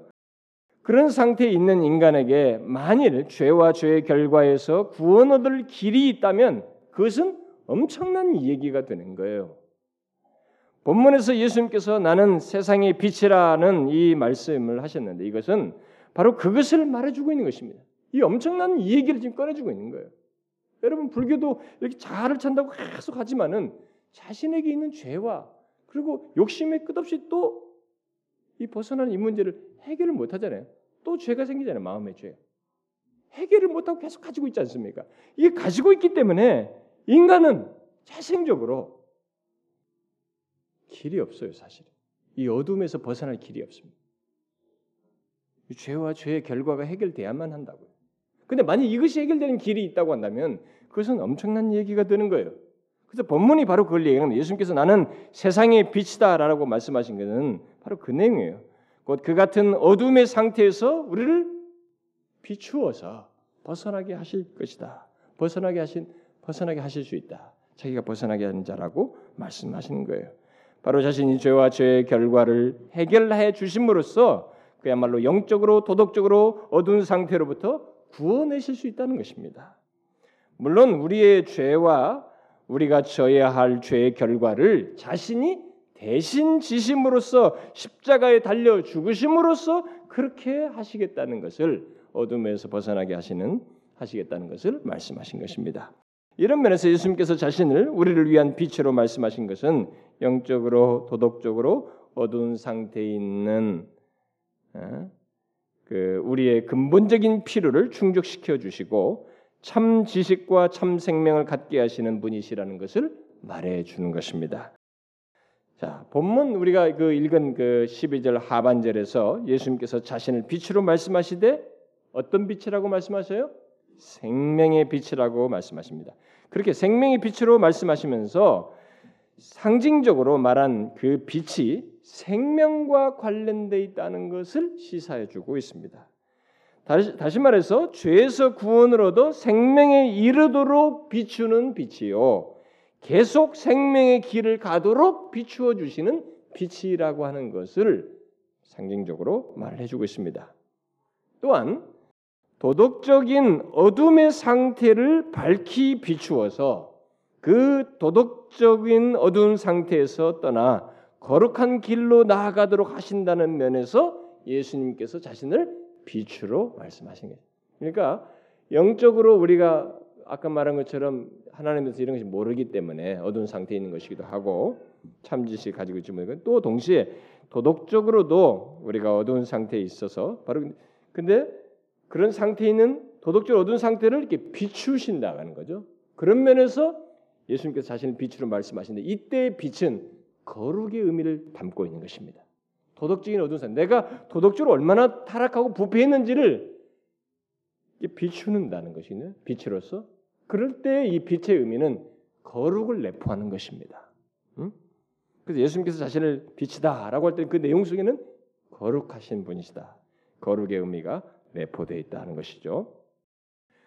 그런 상태에 있는 인간에게 만일 죄와 죄의 결과에서 구원 얻을 길이 있다면 그것은 엄청난 얘기가 되는 거예요. 본문에서 예수님께서 나는 세상의 빛이라는 이 말씀을 하셨는데 이것은 바로 그것을 말해주고 있는 것입니다. 이 엄청난 얘기를 지금 꺼내주고 있는 거예요. 여러분 불교도 이렇게 자아를 찬다고 계속 하지만은 자신에게 있는 죄와 그리고 욕심에 끝없이 또 이 벗어나는 이 문제를 해결을 못 하잖아요. 또 죄가 생기잖아요. 마음의 죄. 해결을 못 하고 계속 가지고 있지 않습니까? 이게 가지고 있기 때문에 인간은 자생적으로 길이 없어요, 사실. 이 어둠에서 벗어날 길이 없습니다. 죄와 죄의 결과가 해결돼야만 한다고요. 근데 만약 이것이 해결되는 길이 있다고 한다면 그것은 엄청난 얘기가 되는 거예요. 그래서 본문이 바로 그걸 얘기하는 예수님께서 나는 세상의 빛이다라고 말씀하신 것은 바로 그 내용이에요. 곧 그 같은 어둠의 상태에서 우리를 비추어서 벗어나게 하실 것이다. 벗어나게 하신 벗어나게 하실 수 있다. 자기가 벗어나게 하는 자라고 말씀하시는 거예요. 바로 자신이 죄와 죄의 결과를 해결해 주심으로써 그야말로 영적으로 도덕적으로 어두운 상태로부터 구원하실 수 있다는 것입니다. 물론 우리의 죄와 우리가 져야 할 죄의 결과를 자신이 대신 지심으로써 십자가에 달려 죽으심으로써 그렇게 하시겠다는 것을 어둠에서 벗어나게 하시는 하시겠다는 것을 말씀하신 것입니다. 이런 면에서 예수님께서 자신을 우리를 위한 빛으로 말씀하신 것은 영적으로 도덕적으로 어두운 상태에 있는 어, 그 우리의 근본적인 필요를 충족시켜 주시고 참 지식과 참 생명을 갖게 하시는 분이시라는 것을 말해 주는 것입니다. 자, 본문 우리가 그 읽은 그 12절 하반절에서 예수님께서 자신을 빛으로 말씀하시되 어떤 빛이라고 말씀하셔요? 생명의 빛이라고 말씀하십니다. 그렇게 생명의 빛으로 말씀하시면서 상징적으로 말한 그 빛이 생명과 관련돼 있다는 것을 시사해 주고 있습니다. 다시, 다시 말해서 죄에서 구원을 얻어 생명에 이르도록 비추는 빛이요. 계속 생명의 길을 가도록 비추어 주시는 빛이라고 하는 것을 상징적으로 말해 주고 있습니다. 또한 도덕적인 어둠의 상태를 밝히 비추어서 그 도덕적인 어두운 상태에서 떠나 거룩한 길로 나아가도록 하신다는 면에서 예수님께서 자신을 빛으로 말씀하신 거예요. 그러니까 영적으로 우리가 아까 말한 것처럼 하나님에서 이런 것이 모르기 때문에 어두운 상태에 있는 것이기도 하고 참지식 가지고 있지 못또 동시에 도덕적으로도 우리가 어두운 상태에 있어서 바로 근데 그런 상태에 있는 도덕적 어두운 상태를 이렇게 비추신다는 거죠. 그런 면에서 예수님께서 자신을 빛으로 말씀하시는데 이때의 빛은 거룩의 의미를 담고 있는 것입니다. 도덕적인 어두운 상태. 내가 도덕적으로 얼마나 타락하고 부패했는지를 비추는다는 것이네. 빛으로서. 그럴 때 이 빛의 의미는 거룩을 내포하는 것입니다. 응? 그래서 예수님께서 자신을 빛이다라고 할 때 그 내용 속에는 거룩하신 분이시다. 거룩의 의미가 내포되어 있다는 것이죠.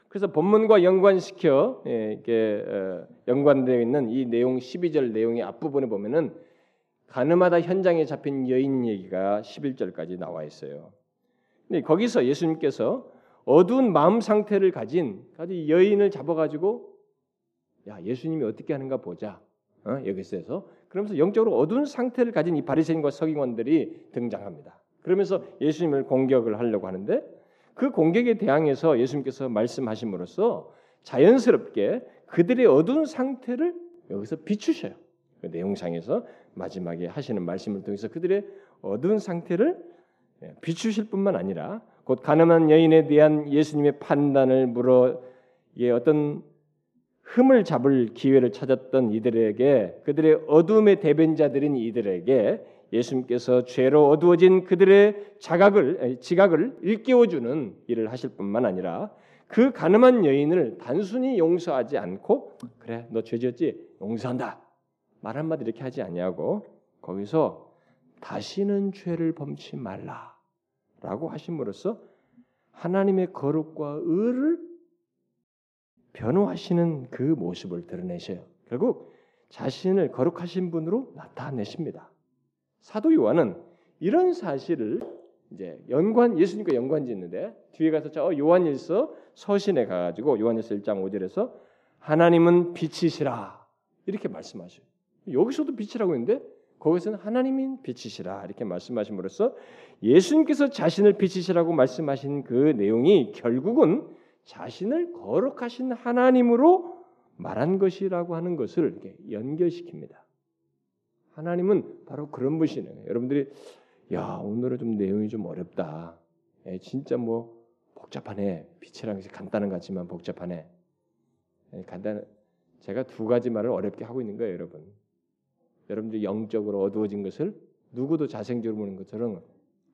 그래서 본문과 연관시켜 예, 이게 어, 연관되어 있는 이 내용 12절 내용의 앞부분에 보면은 가늠하다 현장에 잡힌 여인 얘기가 11절까지 나와 있어요. 근데 거기서 예수님께서 어두운 마음 상태를 가진 여인을 잡아가지고 야 예수님이 어떻게 하는가 보자 어? 여기서 그러면서 영적으로 어두운 상태를 가진 이 바리새인과 서기관들이 등장합니다. 그러면서 예수님을 공격을 하려고 하는데 그 공격에 대항해서 예수님께서 말씀하심으로써 자연스럽게 그들의 어두운 상태를 여기서 비추셔요. 그 내용상에서 마지막에 하시는 말씀을 통해서 그들의 어두운 상태를 예, 비추실 뿐만 아니라 곧 가늠한 여인에 대한 예수님의 판단을 물어 예, 어떤 흠을 잡을 기회를 찾았던 이들에게 그들의 어둠의 대변자들인 이들에게 예수님께서 죄로 어두워진 그들의 자각을 지각을 일깨워주는 일을 하실 뿐만 아니라 그 가늠한 여인을 단순히 용서하지 않고 그래 너 죄지었지? 용서한다 말 한마디 이렇게 하지 아니하고 거기서 다시는 죄를 범치 말라라고 하심으로써 하나님의 거룩과 의를 변호하시는 그 모습을 드러내셔요. 결국 자신을 거룩하신 분으로 나타내십니다. 사도 요한은 이런 사실을 이제 연관 예수님과 연관짓는데 뒤에 가서 저 요한일서 서신에 가가지고 요한일서 1장 5절에서 하나님은 빛이시라 이렇게 말씀하셔요. 여기서도 빛이라고 했는데 거기서는 하나님인 빛이시라 이렇게 말씀하심으로써 예수님께서 자신을 빛이시라고 말씀하신 그 내용이 결국은 자신을 거룩하신 하나님으로 말한 것이라고 하는 것을 이렇게 연결시킵니다. 하나님은 바로 그런 분이시네요. 여러분들이 야 오늘은 좀 내용이 좀 어렵다. 에, 예, 진짜 뭐 복잡하네. 것이 간단한 것 같지만 복잡하네. 에, 간단. 제가 두 가지 말을 어렵게 하고 있는 거예요, 여러분. 여러분들이 영적으로 어두워진 것을 누구도 자생적으로 보는 것처럼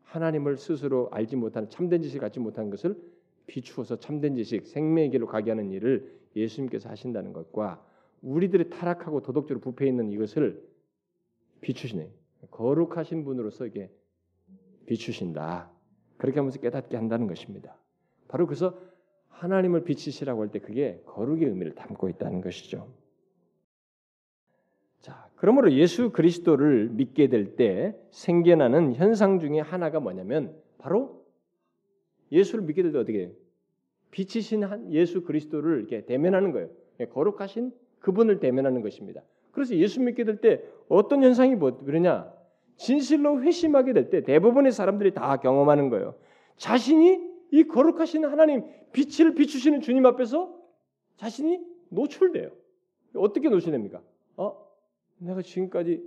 하나님을 스스로 알지 못하는 참된 지식 갖지 못한 것을 비추어서 참된 지식 생명의 길로 가게 하는 일을 예수님께서 하신다는 것과 우리들이 타락하고 도덕적으로 부패 있는 이것을 비추시네. 거룩하신 분으로서 이게 비추신다. 그렇게 하면서 깨닫게 한다는 것입니다. 바로 그래서 하나님을 비치시라고 할 때 그게 거룩의 의미를 담고 있다는 것이죠. 자, 그러므로 예수 그리스도를 믿게 될 때 생겨나는 현상 중에 하나가 뭐냐면 바로 예수를 믿게 될 때 어떻게 해요? 빛이신 한 예수 그리스도를 이렇게 대면하는 거예요. 거룩하신 그분을 대면하는 것입니다. 그래서 예수 믿게 될 때 어떤 현상이 뭐 그러냐? 진실로 회심하게 될 때 대부분의 사람들이 다 경험하는 거예요. 자신이 이 거룩하신 하나님 빛을 비추시는 주님 앞에서 자신이 노출돼요. 어떻게 노출됩니까? 어? 내가 지금까지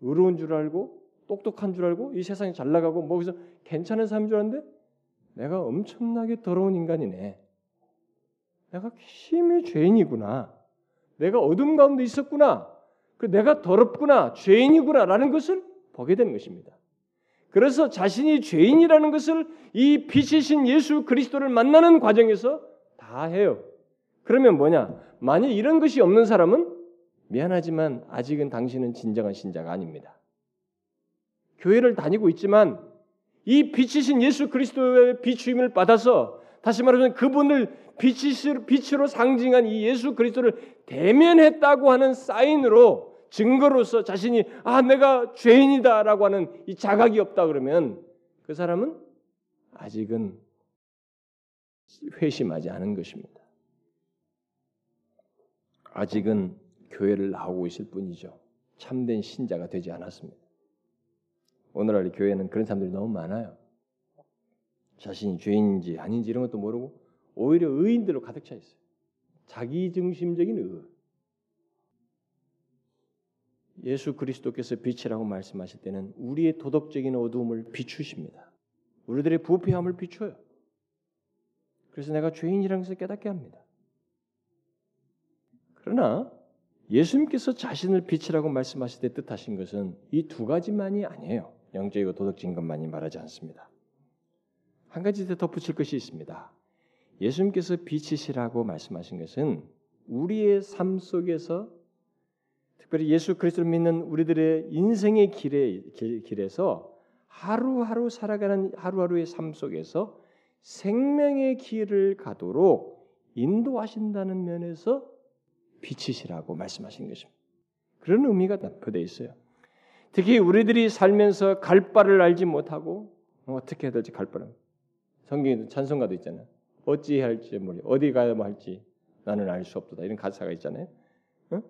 의로운 줄 알고 똑똑한 줄 알고 이 세상에 잘 나가고 뭐 그래서 괜찮은 사람인 줄 알았는데 내가 엄청나게 더러운 인간이네. 내가 심히 죄인이구나. 내가 어둠 가운데 있었구나. 그 내가 더럽구나. 죄인이구나라는 것을 보게 되는 것입니다. 그래서 자신이 죄인이라는 것을 이 빛이신 예수 그리스도를 만나는 과정에서 다 해요. 그러면 뭐냐? 만약 이런 것이 없는 사람은 미안하지만 아직은 당신은 진정한 신자가 아닙니다. 교회를 다니고 있지만 이 빛이신 예수 그리스도의 비추임을 받아서 다시 말하면 그분을 빛으로 상징한 이 예수 그리스도를 대면했다고 하는 사인으로 증거로서 자신이 아 내가 죄인이다라고 하는 이 자각이 없다 그러면 그 사람은 아직은 회심하지 않은 것입니다. 아직은 교회를 나오고 있을 뿐이죠. 참된 신자가 되지 않았습니다. 오늘날 교회는 그런 사람들이 너무 많아요. 자신이 죄인인지 아닌지 이런 것도 모르고 오히려 의인들로 가득 차 있어요. 자기 중심적인 의. 예수 그리스도께서 빛이라고 말씀하실 때는 우리의 도덕적인 어두움을 비추십니다. 우리들의 부패함을 비춰요. 그래서 내가 죄인이라는 것을 깨닫게 합니다. 그러나 예수님께서 자신을 빛이라고 말씀하실 때 뜻하신 것은 이 두 가지만이 아니에요. 영적이고 도덕적인 것만이 말하지 않습니다. 한 가지 더 덧붙일 것이 있습니다. 예수님께서 빛이시라고 말씀하신 것은 우리의 삶 속에서 특별히 예수 그리스도를 믿는 우리들의 인생의 길에 길 에서 하루하루 살아가는 하루하루의 삶 속에서 생명의 길을 가도록 인도하신다는 면에서 빛이시라고 말씀하신 것입니다. 그런 의미가 납표되어 있어요. 특히 우리들이 살면서 갈 바를 알지 못하고 어떻게 해야 될지 갈 바를 성경에도 찬송가도 있잖아요. 어찌 할지 모르 어디 가야 할지 나는 알 수 없도다 이런 가사가 있잖아요. 어?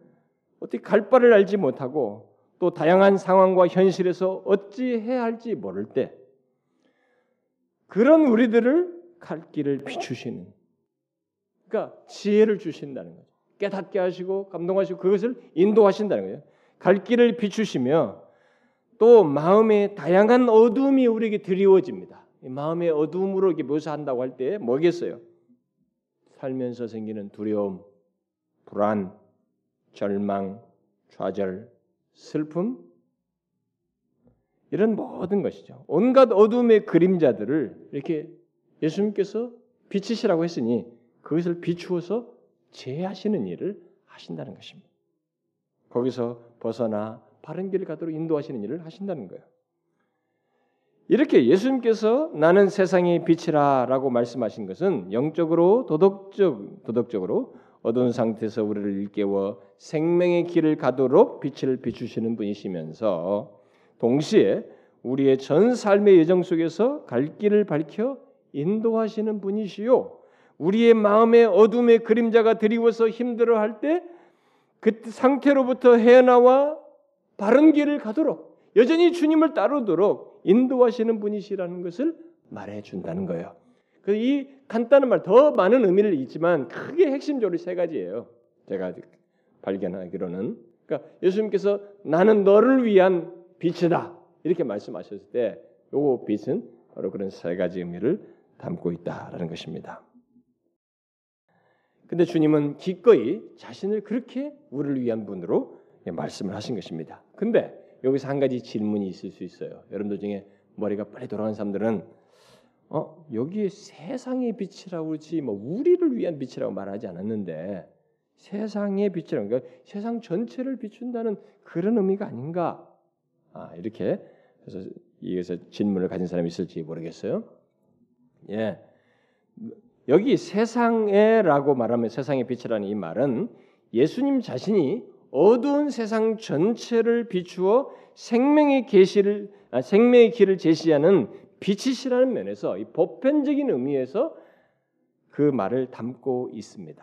어떻게 갈 바를 알지 못하고 또 다양한 상황과 현실에서 어찌 해야 할지 모를 때 그런 우리들을 갈 길을 비추시는 그러니까 지혜를 주신다는 거죠. 깨닫게 하시고 감동하시고 그것을 인도하신다는 거예요. 갈 길을 비추시며 또 마음의 다양한 어둠이 우리에게 드리워집니다. 마음의 어둠으로 이렇게 묘사한다고 할 때 뭐겠어요? 살면서 생기는 두려움, 불안, 절망, 좌절, 슬픔 이런 모든 것이죠. 온갖 어둠의 그림자들을 이렇게 예수님께서 비치시라고 했으니 그것을 비추어서 제하시는 일을 하신다는 것입니다. 거기서 벗어나 바른 길을 가도록 인도하시는 일을 하신다는 거예요. 이렇게 예수님께서 나는 세상의 빛이라라고 말씀하신 것은 영적으로 도덕적 도덕적으로 어두운 상태에서 우리를 일깨워 생명의 길을 가도록 빛을 비추시는 분이시면서 동시에 우리의 전 삶의 예정 속에서 갈 길을 밝혀 인도하시는 분이시요 우리의 마음의 어둠의 그림자가 드리워서 힘들어할 때 그 상태로부터 헤어나와 바른 길을 가도록 여전히 주님을 따르도록 인도하시는 분이시라는 것을 말해 준다는 거예요. 이 간단한 말 더 많은 의미를 있지만 크게 핵심적으로 세 가지예요. 제가 발견하기로는 그러니까 예수님께서 나는 너를 위한 빛이다 이렇게 말씀하셨을 때요 빛은 바로 그런 세 가지 의미를 담고 있다라는 것입니다. 근데 주님은 기꺼이 자신을 그렇게 우리를 위한 분으로 말씀을 하신 것입니다. 근데 여기서 한 가지 질문이 있을 수 있어요. 여러분들 중에 머리가 빨리 돌아가는 사람들은 어, 여기에 세상의 빛이라고 그렇지 뭐 우리를 위한 빛이라고 말하지 않았는데 세상의 빛이라는 거 세상 전체를 비춘다는 그런 의미가 아닌가? 아, 이렇게 그래서 이에서 질문을 가진 사람이 있을지 모르겠어요. 예. 여기 세상에라고 말하면 세상의 빛이라는 이 말은 예수님 자신이 어두운 세상 전체를 비추어 생명의 계시를 아, 생명의 길을 제시하는 빛이시라는 면에서 이 보편적인 의미에서 그 말을 담고 있습니다.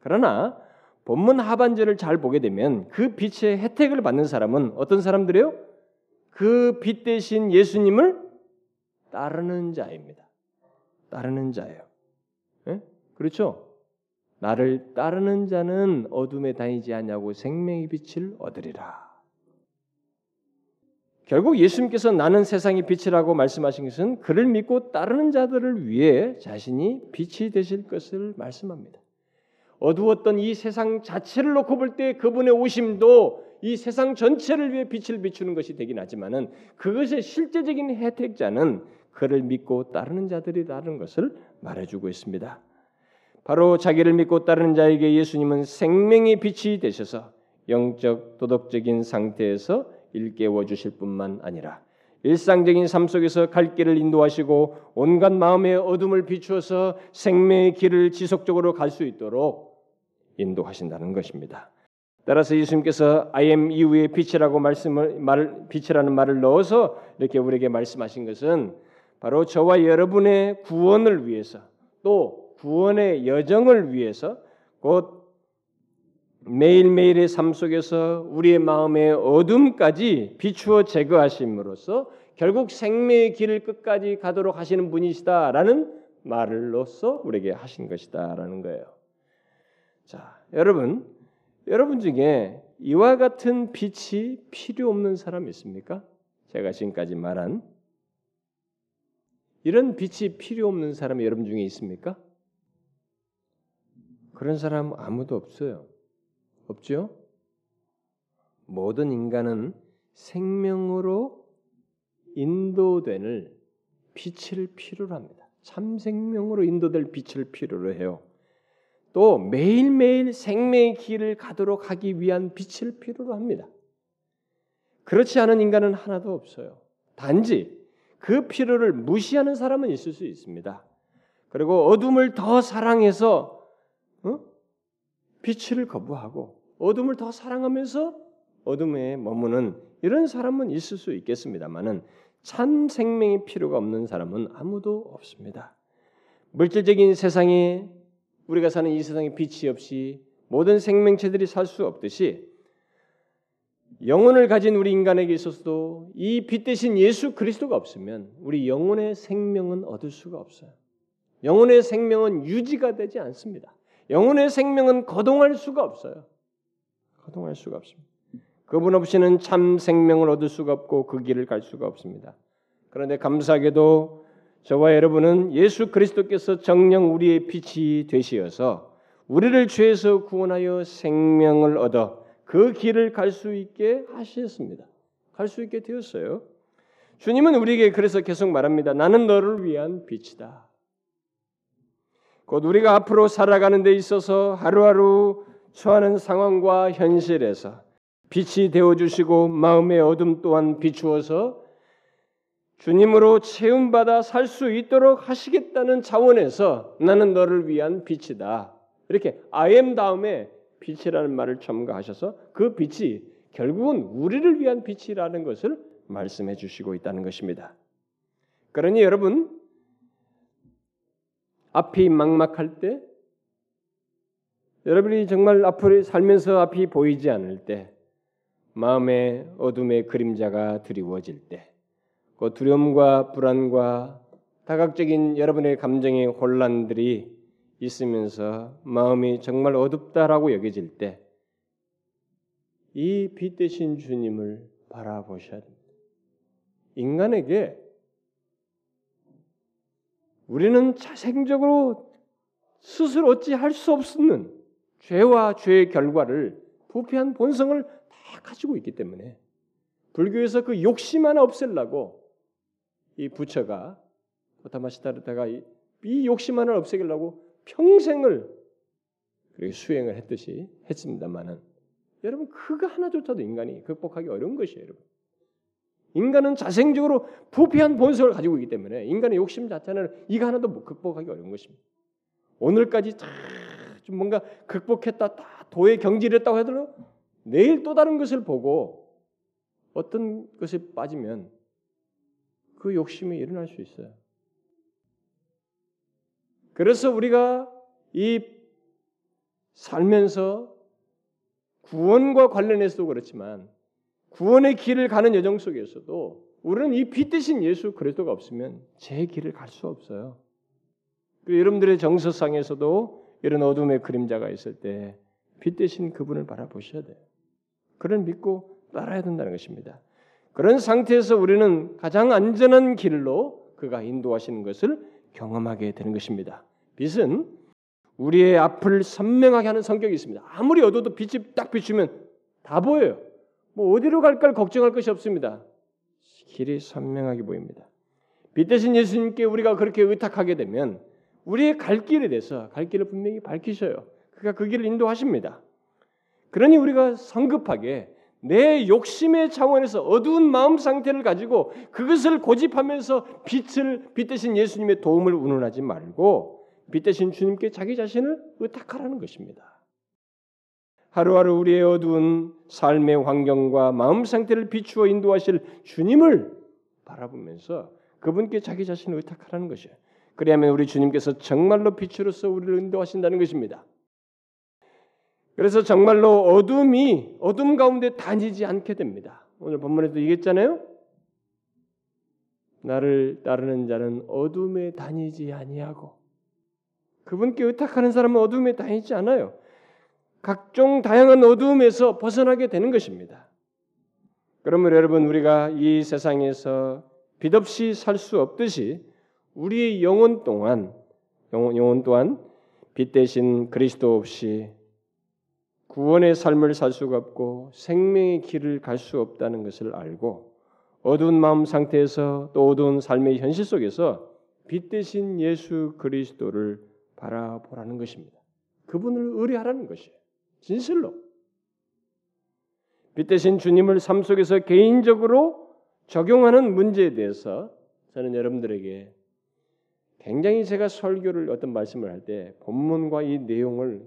그러나 본문 하반절을 잘 보게 되면 그 빛의 혜택을 받는 사람은 어떤 사람들이요? 그 빛 대신 예수님을 따르는 자입니다. 따르는 자예요. 예? 그렇죠? 나를 따르는 자는 어둠에 다니지 않냐고 생명의 빛을 얻으리라. 결국 예수님께서 나는 세상의 빛이라고 말씀하신 것은 그를 믿고 따르는 자들을 위해 자신이 빛이 되실 것을 말씀합니다. 어두웠던 이 세상 자체를 놓고 볼 때 그분의 오심도 이 세상 전체를 위해 빛을 비추는 것이 되긴 하지만은 그것의 실제적인 혜택자는 그를 믿고 따르는 자들이라는 것을 말해주고 있습니다. 바로 자기를 믿고 따르는 자에게 예수님은 생명의 빛이 되셔서 영적 도덕적인 상태에서 일깨워 주실 뿐만 아니라 일상적인 삶 속에서 갈 길을 인도하시고 온갖 마음의 어둠을 비추어서 생명의 길을 지속적으로 갈 수 있도록 인도하신다는 것입니다. 따라서 예수님께서 I am 이후에 빛이라고 말씀을 말 빛이라는 말을 넣어서 이렇게 우리에게 말씀하신 것은 바로 저와 여러분의 구원을 위해서 또 구원의 여정을 위해서 곧 매일매일의 삶 속에서 우리의 마음의 어둠까지 비추어 제거하심으로써 결국 생명의 길을 끝까지 가도록 하시는 분이시다라는 말을로써 우리에게 하신 것이다라는 거예요. 자, 여러분, 여러분 중에 이와 같은 빛이 필요 없는 사람 있습니까? 제가 지금까지 말한 이런 빛이 필요 없는 사람이 여러분 중에 있습니까? 그런 사람 아무도 없어요. 없죠? 모든 인간은 생명으로 인도되는 빛을 필요로 합니다. 참 생명으로 인도될 빛을 필요로 해요. 또 매일매일 생명의 길을 가도록 하기 위한 빛을 필요로 합니다. 그렇지 않은 인간은 하나도 없어요. 단지 그 필요를 무시하는 사람은 있을 수 있습니다. 그리고 어둠을 더 사랑해서 어? 빛을 거부하고 어둠을 더 사랑하면서 어둠에 머무는 이런 사람은 있을 수 있겠습니다만은 참 생명이 필요가 없는 사람은 아무도 없습니다. 물질적인 세상에 우리가 사는 이 세상에 빛이 없이 모든 생명체들이 살 수 없듯이 영혼을 가진 우리 인간에게 있어서도 이 빛 대신 예수 그리스도가 없으면 우리 영혼의 생명은 얻을 수가 없어요. 영혼의 생명은 유지가 되지 않습니다. 영혼의 생명은 거동할 수가 없어요. 거동할 수가 없습니다. 그분 없이는 참 생명을 얻을 수가 없고 그 길을 갈 수가 없습니다. 그런데 감사하게도 저와 여러분은 예수 그리스도께서 정령 우리의 빛이 되시어서 우리를 죄에서 구원하여 생명을 얻어 그 길을 갈 수 있게 하셨습니다. 갈 수 있게 되었어요. 주님은 우리에게 그래서 계속 말합니다. 나는 너를 위한 빛이다. 곧 우리가 앞으로 살아가는 데 있어서 하루하루 처하는 상황과 현실에서 빛이 되어 주시고 마음의 어둠 또한 비추어서 주님으로 채움받아 살 수 있도록 하시겠다는 차원에서 나는 너를 위한 빛이다. 이렇게 I am 다음에 빛이라는 말을 첨가하셔서 그 빛이 결국은 우리를 위한 빛이라는 것을 말씀해 주시고 있다는 것입니다. 그러니 여러분 앞이 막막할 때 여러분이 정말 앞으로 살면서 앞이 보이지 않을 때 마음의 어둠의 그림자가 드리워질 때 그 두려움과 불안과 다각적인 여러분의 감정의 혼란들이 있으면서 마음이 정말 어둡다라고 여겨질 때 이 빛 대신 주님을 바라보셔야 됩니다. 인간에게 우리는 자생적으로 스스로 어찌 할 수 없는 죄와 죄의 결과를 부패한 본성을 다 가지고 있기 때문에 불교에서 그 욕심 하나 없애려고 이 부처가 오타마시타르타가 이, 이 욕심 하나를 없애려고 평생을 그렇게 수행을 했듯이 했습니다만은 여러분 그거 하나조차도 인간이 극복하기 어려운 것이에요, 여러분. 인간은 자생적으로 부패한 본성을 가지고 있기 때문에 인간의 욕심 자체는 이거 하나도 극복하기 어려운 것입니다. 오늘까지 좀 뭔가 극복했다, 다 도에 경질했다고 하더라도 내일 또 다른 것을 보고 어떤 것에 빠지면 그 욕심이 일어날 수 있어요. 그래서 우리가 이 살면서 구원과 관련해서도 그렇지만 구원의 길을 가는 여정 속에서도 우리는 이 빛 대신 예수 그리스도가 없으면 제 길을 갈 수 없어요. 여러분들의 정서상에서도 이런 어둠의 그림자가 있을 때 빛 대신 그분을 바라보셔야 돼요. 그를 믿고 따라야 된다는 것입니다. 그런 상태에서 우리는 가장 안전한 길로 그가 인도하시는 것을 경험하게 되는 것입니다. 빛은 우리의 앞을 선명하게 하는 성격이 있습니다. 아무리 어두워도 빛이 딱 비추면 다 보여요. 뭐 어디로 갈까 걱정할 것이 없습니다. 길이 선명하게 보입니다. 빛 대신 예수님께 우리가 그렇게 의탁하게 되면 우리의 갈 길에 대해서 갈 길을 분명히 밝히셔요. 그가 그 길을 인도하십니다. 그러니 우리가 성급하게 내 욕심의 차원에서 어두운 마음 상태를 가지고 그것을 고집하면서 빛을 빛 대신 예수님의 도움을 운운하지 말고 빛 대신 주님께 자기 자신을 의탁하라는 것입니다. 하루하루 우리의 어두운 삶의 환경과 마음 상태를 비추어 인도하실 주님을 바라보면서 그분께 자기 자신을 의탁하라는 것이에요. 그래야만 우리 주님께서 정말로 빛으로서 우리를 인도하신다는 것입니다. 그래서 정말로 어둠이 어둠 가운데 다니지 않게 됩니다. 오늘 본문에도 얘기했잖아요. 나를 따르는 자는 어둠에 다니지 아니하고 그분께 의탁하는 사람은 어둠에 다니지 않아요. 각종 다양한 어둠에서 벗어나게 되는 것입니다. 그러면 여러분 우리가 이 세상에서 빛 없이 살 수 없듯이 우리의 영혼 동안 영혼, 영혼 또한 빛 대신 그리스도 없이 구원의 삶을 살 수가 없고 생명의 길을 갈 수 없다는 것을 알고 어두운 마음 상태에서 또 어두운 삶의 현실 속에서 빛 대신 예수 그리스도를 바라보라는 것입니다. 그분을 의뢰하라는 것이에요. 진실로. 빛 대신 주님을 삶 속에서 개인적으로 적용하는 문제에 대해서 저는 여러분들에게 굉장히 제가 설교를 어떤 말씀을 할 때 본문과 이 내용을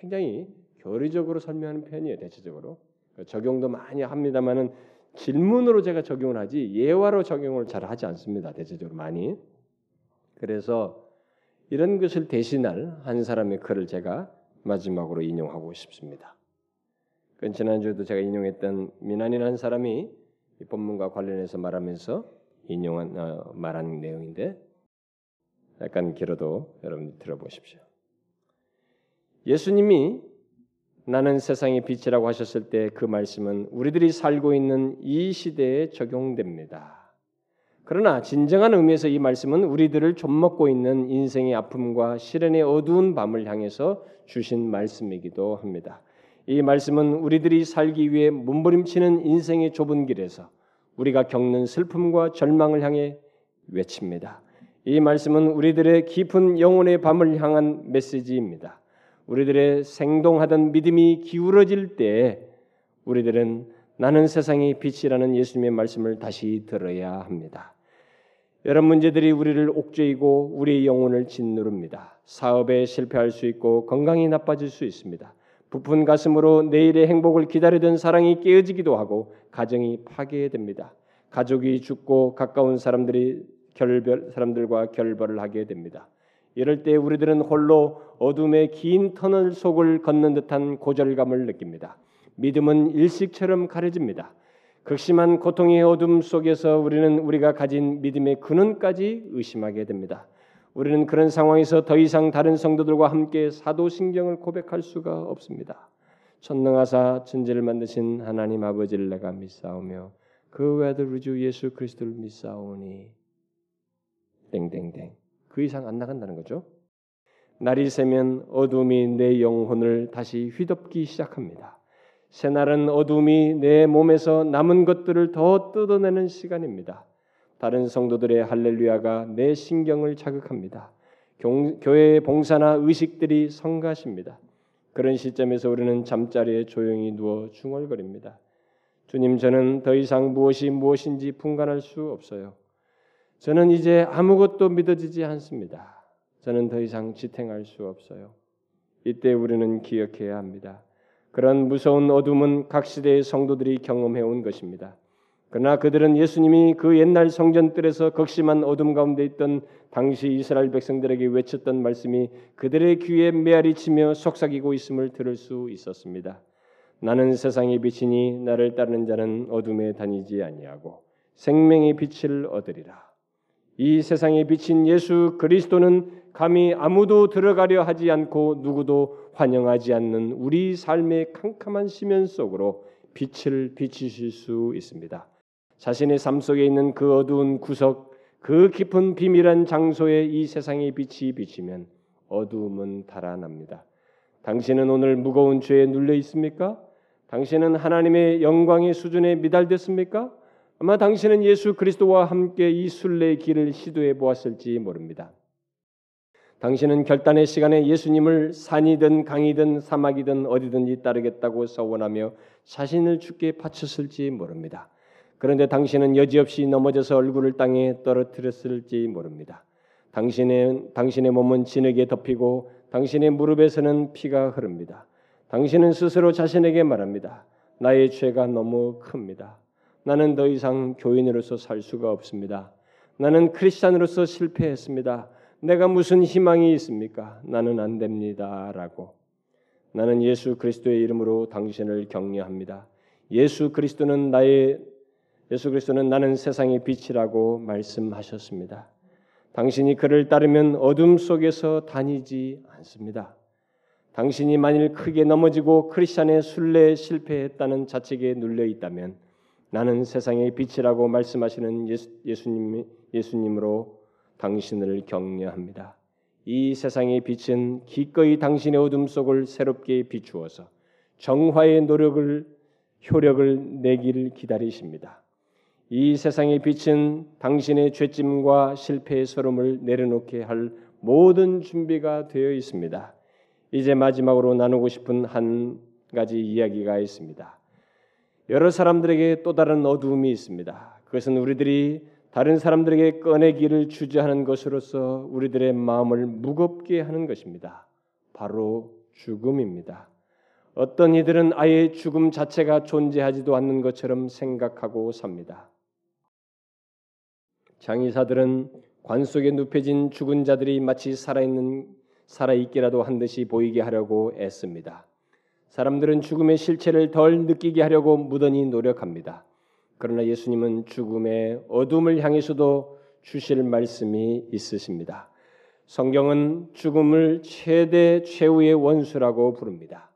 굉장히 교리적으로 설명하는 편이에요. 대체적으로 적용도 많이 합니다만은 질문으로 제가 적용을 하지 예화로 적용을 잘 하지 않습니다. 대체적으로 많이. 그래서 이런 것을 대신할 한 사람의 글을 제가 마지막으로 인용하고 싶습니다. 그 지난주에도 제가 인용했던 미난이라는 사람이 이 본문과 관련해서 말하면서 인용한 어, 말한 내용인데 약간 길어도 여러분 들어보십시오. 예수님이 나는 세상의 빛이라고 하셨을 때 그 말씀은 우리들이 살고 있는 이 시대에 적용됩니다. 그러나 진정한 의미에서 이 말씀은 우리들을 좀먹고 있는 인생의 아픔과 시련의 어두운 밤을 향해서 주신 말씀이기도 합니다. 이 말씀은 우리들이 살기 위해 몸부림치는 인생의 좁은 길에서 우리가 겪는 슬픔과 절망을 향해 외칩니다. 이 말씀은 우리들의 깊은 영혼의 밤을 향한 메시지입니다. 우리들의 생동하던 믿음이 기울어질 때 우리들은 나는 세상의 빛이라는 예수님의 말씀을 다시 들어야 합니다. 여러 문제들이 우리를 옥죄이고 우리의 영혼을 짓누릅니다. 사업에 실패할 수 있고 건강이 나빠질 수 있습니다. 부푼 가슴으로 내일의 행복을 기다리던 사랑이 깨어지기도 하고 가정이 파괴됩니다. 가족이 죽고 가까운 사람들이 결별 사람들과 결별을 하게 됩니다. 이럴 때 우리들은 홀로 어둠의 긴 터널 속을 걷는 듯한 고절감을 느낍니다. 믿음은 일식처럼 가려집니다. 극심한 고통의 어둠 속에서 우리는 우리가 가진 믿음의 근원까지 의심하게 됩니다. 우리는 그런 상황에서 더 이상 다른 성도들과 함께 사도신경을 고백할 수가 없습니다. 전능하사 천지를 만드신 하나님 아버지를 내가 믿사오며 그 외아들 우리 주 예수 그리스도를 믿사오니 땡땡땡 그 이상 안 나간다는 거죠. 날이 새면 어둠이 내 영혼을 다시 휘덮기 시작합니다. 새날은 어둠이 내 몸에서 남은 것들을 더 뜯어내는 시간입니다. 다른 성도들의 할렐루야가 내 신경을 자극합니다. 교회의 봉사나 의식들이 성가십니다. 그런 시점에서 우리는 잠자리에 조용히 누워 중얼거립니다. 주님, 저는 더 이상 무엇이 무엇인지 분간할 수 없어요. 저는 이제 아무것도 믿어지지 않습니다. 저는 더 이상 지탱할 수 없어요. 이때 우리는 기억해야 합니다. 그런 무서운 어둠은 각 시대의 성도들이 경험해 온 것입니다. 그러나 그들은 예수님이 그 옛날 성전들에서 극심한 어둠 가운데 있던 당시 이스라엘 백성들에게 외쳤던 말씀이 그들의 귀에 메아리 치며 속삭이고 있음을 들을 수 있었습니다. 나는 세상의 빛이니 나를 따르는 자는 어둠에 다니지 아니하고 생명의 빛을 얻으리라. 이 세상에 비친 예수 그리스도는 감히 아무도 들어가려 하지 않고 누구도 환영하지 않는 우리 삶의 캄캄한 시면 속으로 빛을 비추실 수 있습니다. 자신의 삶 속에 있는 그 어두운 구석, 그 깊은 비밀한 장소에 이 세상의 빛이 비치면 어두움은 달아납니다. 당신은 오늘 무거운 죄에 눌려 있습니까? 당신은 하나님의 영광의 수준에 미달됐습니까? 아마 당신은 예수 그리스도와 함께 이 순례의 길을 시도해 보았을지 모릅니다. 당신은 결단의 시간에 예수님을 산이든 강이든 사막이든 어디든지 따르겠다고 서원하며 자신을 죽게 바쳤을지 모릅니다. 그런데 당신은 여지없이 넘어져서 얼굴을 땅에 떨어뜨렸을지 모릅니다. 당신의 당신의 몸은 진흙에 덮이고 당신의 무릎에서는 피가 흐릅니다. 당신은 스스로 자신에게 말합니다. 나의 죄가 너무 큽니다. 나는 더 이상 교인으로서 살 수가 없습니다. 나는 크리스찬으로서 실패했습니다. 내가 무슨 희망이 있습니까? 나는 안 됩니다라고. 나는 예수 그리스도의 이름으로 당신을 격려합니다. 예수 그리스도는 나의 예수 그리스도는 나는 세상의 빛이라고 말씀하셨습니다. 당신이 그를 따르면 어둠 속에서 다니지 않습니다. 당신이 만일 크게 넘어지고 크리스천의 순례에 실패했다는 자책에 눌려 있다면 나는 세상의 빛이라고 말씀하시는 예수, 예수님, 예수님으로 당신을 격려합니다. 이 세상의 빛은 기꺼이 당신의 어둠 속을 새롭게 비추어서 정화의 노력을 효력을 내기를 기다리십니다. 이 세상의 빛은 당신의 죄짐과 실패의 서름을 내려놓게 할 모든 준비가 되어 있습니다. 이제 마지막으로 나누고 싶은 한 가지 이야기가 있습니다. 여러 사람들에게 또 다른 어두움이 있습니다. 그것은 우리들이 다른 사람들에게 꺼내기를 주저하는 것으로서 우리들의 마음을 무겁게 하는 것입니다. 바로 죽음입니다. 어떤 이들은 아예 죽음 자체가 존재하지도 않는 것처럼 생각하고 삽니다. 장의사들은 관 속에 눕혀진 죽은 자들이 마치 살아있는 살아있기라도 한 듯이 보이게 하려고 애씁니다. 사람들은 죽음의 실체를 덜 느끼게 하려고 무던히 노력합니다. 그러나 예수님은 죽음의 어둠을 향해서도 주실 말씀이 있으십니다. 성경은 죽음을 최대 최후의 원수라고 부릅니다.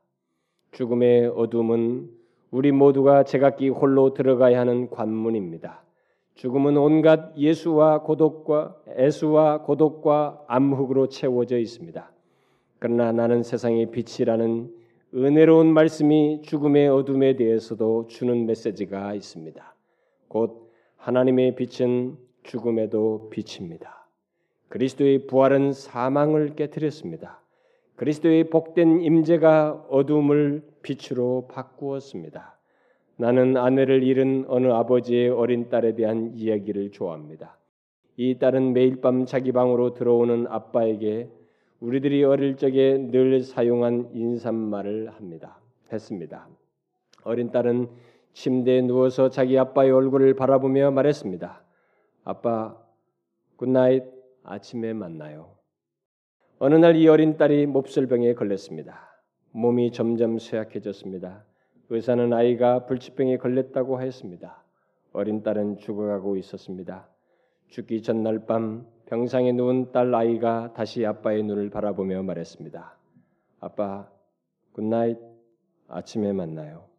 죽음의 어둠은 우리 모두가 제각기 홀로 들어가야 하는 관문입니다. 죽음은 온갖 예수와 고독과 애수와 고독과 암흑으로 채워져 있습니다. 그러나 나는 세상의 빛이라는 은혜로운 말씀이 죽음의 어둠에 대해서도 주는 메시지가 있습니다. 곧 하나님의 빛은 죽음에도 빛입니다. 그리스도의 부활은 사망을 깨뜨렸습니다. 그리스도의 복된 임재가 어둠을 빛으로 바꾸었습니다. 나는 아내를 잃은 어느 아버지의 어린 딸에 대한 이야기를 좋아합니다. 이 딸은 매일 밤 자기 방으로 들어오는 아빠에게 우리들이 어릴 적에 늘 사용한 인사말을 합니다. 했습니다. 어린 딸은 침대에 누워서 자기 아빠의 얼굴을 바라보며 말했습니다. 아빠, good night, 아침에 만나요. 어느 날 이 어린 딸이 몹쓸병에 걸렸습니다. 몸이 점점 쇠약해졌습니다. 의사는 아이가 불치병에 걸렸다고 하였습니다. 어린 딸은 죽어가고 있었습니다. 죽기 전날 밤 병상에 누운 딸 아이가 다시 아빠의 눈을 바라보며 말했습니다. 아빠, good night, 아침에 만나요.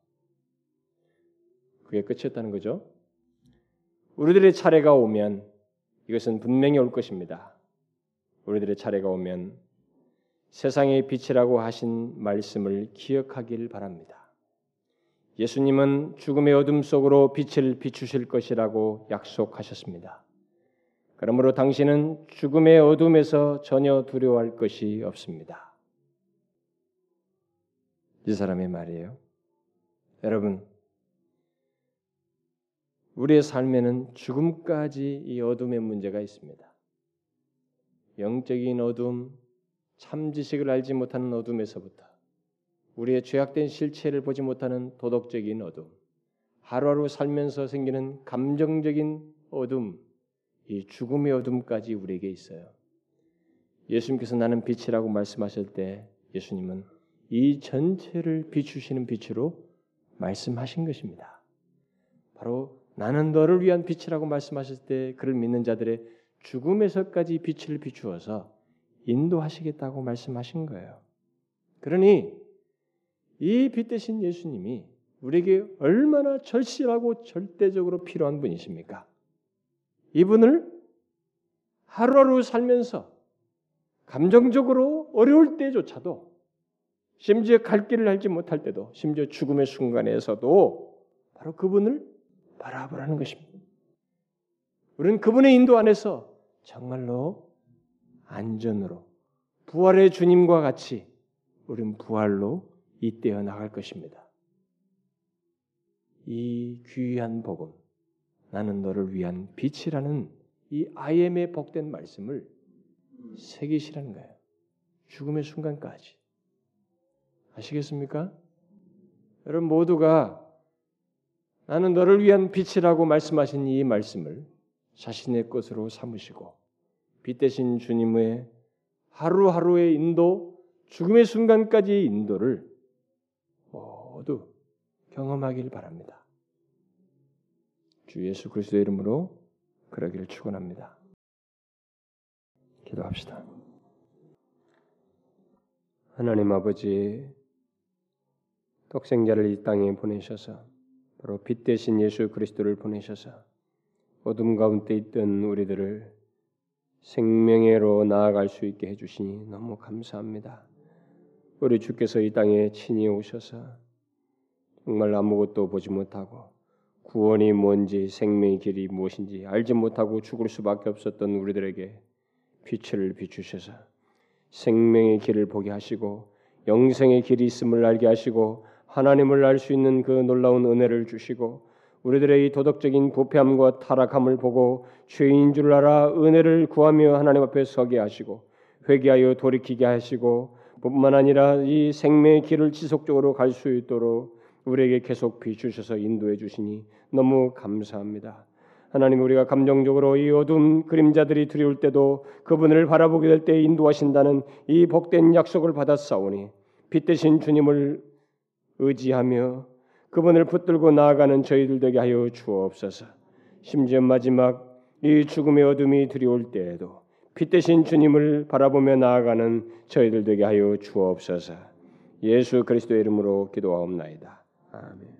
그게 끝이었다는 거죠. 우리들의 차례가 오면 이것은 분명히 올 것입니다. 우리들의 차례가 오면 세상의 빛이라고 하신 말씀을 기억하길 바랍니다. 예수님은 죽음의 어둠 속으로 빛을 비추실 것이라고 약속하셨습니다. 그러므로 당신은 죽음의 어둠에서 전혀 두려워할 것이 없습니다. 이 사람의 말이에요. 여러분, 우리의 삶에는 죽음까지 이 어둠의 문제가 있습니다. 영적인 어둠, 참 지식을 알지 못하는 어둠에서부터 우리의 죄악된 실체를 보지 못하는 도덕적인 어둠, 하루하루 살면서 생기는 감정적인 어둠, 이 죽음의 어둠까지 우리에게 있어요. 예수님께서 나는 빛이라고 말씀하실 때 예수님은 이 전체를 비추시는 빛으로 말씀하신 것입니다. 바로 나는 너를 위한 빛이라고 말씀하실 때 그를 믿는 자들의 죽음에서까지 빛을 비추어서 인도하시겠다고 말씀하신 거예요. 그러니 이 빛 대신 예수님이 우리에게 얼마나 절실하고 절대적으로 필요한 분이십니까? 이분을 하루하루 살면서 감정적으로 어려울 때조차도 심지어 갈 길을 알지 못할 때도 심지어 죽음의 순간에서도 바로 그분을 바라보라는 것입니다. 우리는 그분의 인도 안에서 정말로 안전으로 부활의 주님과 같이 우리는 부활로 이때어 나갈 것입니다. 이 귀한 복음, 나는 너를 위한 빛이라는 이 IM의 복된 말씀을 새기시라는 거예요. 죽음의 순간까지. 아시겠습니까? 여러분 모두가 나는 너를 위한 빛이라고 말씀하신 이 말씀을 자신의 것으로 삼으시고 빛 대신 주님의 하루하루의 인도, 죽음의 순간까지의 인도를 모두 경험하길 바랍니다. 주 예수 그리스도의 이름으로 그러기를 축원합니다. 기도합시다. 하나님 아버지 독생자를 이 땅에 보내셔서 바로 빛 대신 예수 그리스도를 보내셔서 어둠 가운데 있던 우리들을 생명회로 나아갈 수 있게 해주시니 너무 감사합니다. 우리 주께서 이 땅에 친히 오셔서 정말 아무것도 보지 못하고 구원이 뭔지 생명의 길이 무엇인지 알지 못하고 죽을 수밖에 없었던 우리들에게 빛을 비추셔서 생명의 길을 보게 하시고 영생의 길이 있음을 알게 하시고 하나님을 알 수 있는 그 놀라운 은혜를 주시고 우리들의 이 도덕적인 부패함과 타락함을 보고 죄인 줄 알아 은혜를 구하며 하나님 앞에 서게 하시고 회개하여 돌이키게 하시고 뿐만 아니라 이 생명의 길을 지속적으로 갈 수 있도록 우리에게 계속 비추셔서 인도해 주시니 너무 감사합니다. 하나님 우리가 감정적으로 이 어둠 그림자들이 두려울 때도 그분을 바라보게 될 때 인도하신다는 이 복된 약속을 받았사오니 빛 대신 주님을 의지하며 그분을 붙들고 나아가는 저희들 되게 하여 주옵소서. 심지어 마지막 이 죽음의 어둠이 두려울 때에도 빛 대신 주님을 바라보며 나아가는 저희들 되게 하여 주옵소서. 예수 그리스도의 이름으로 기도하옵나이다. 아멘.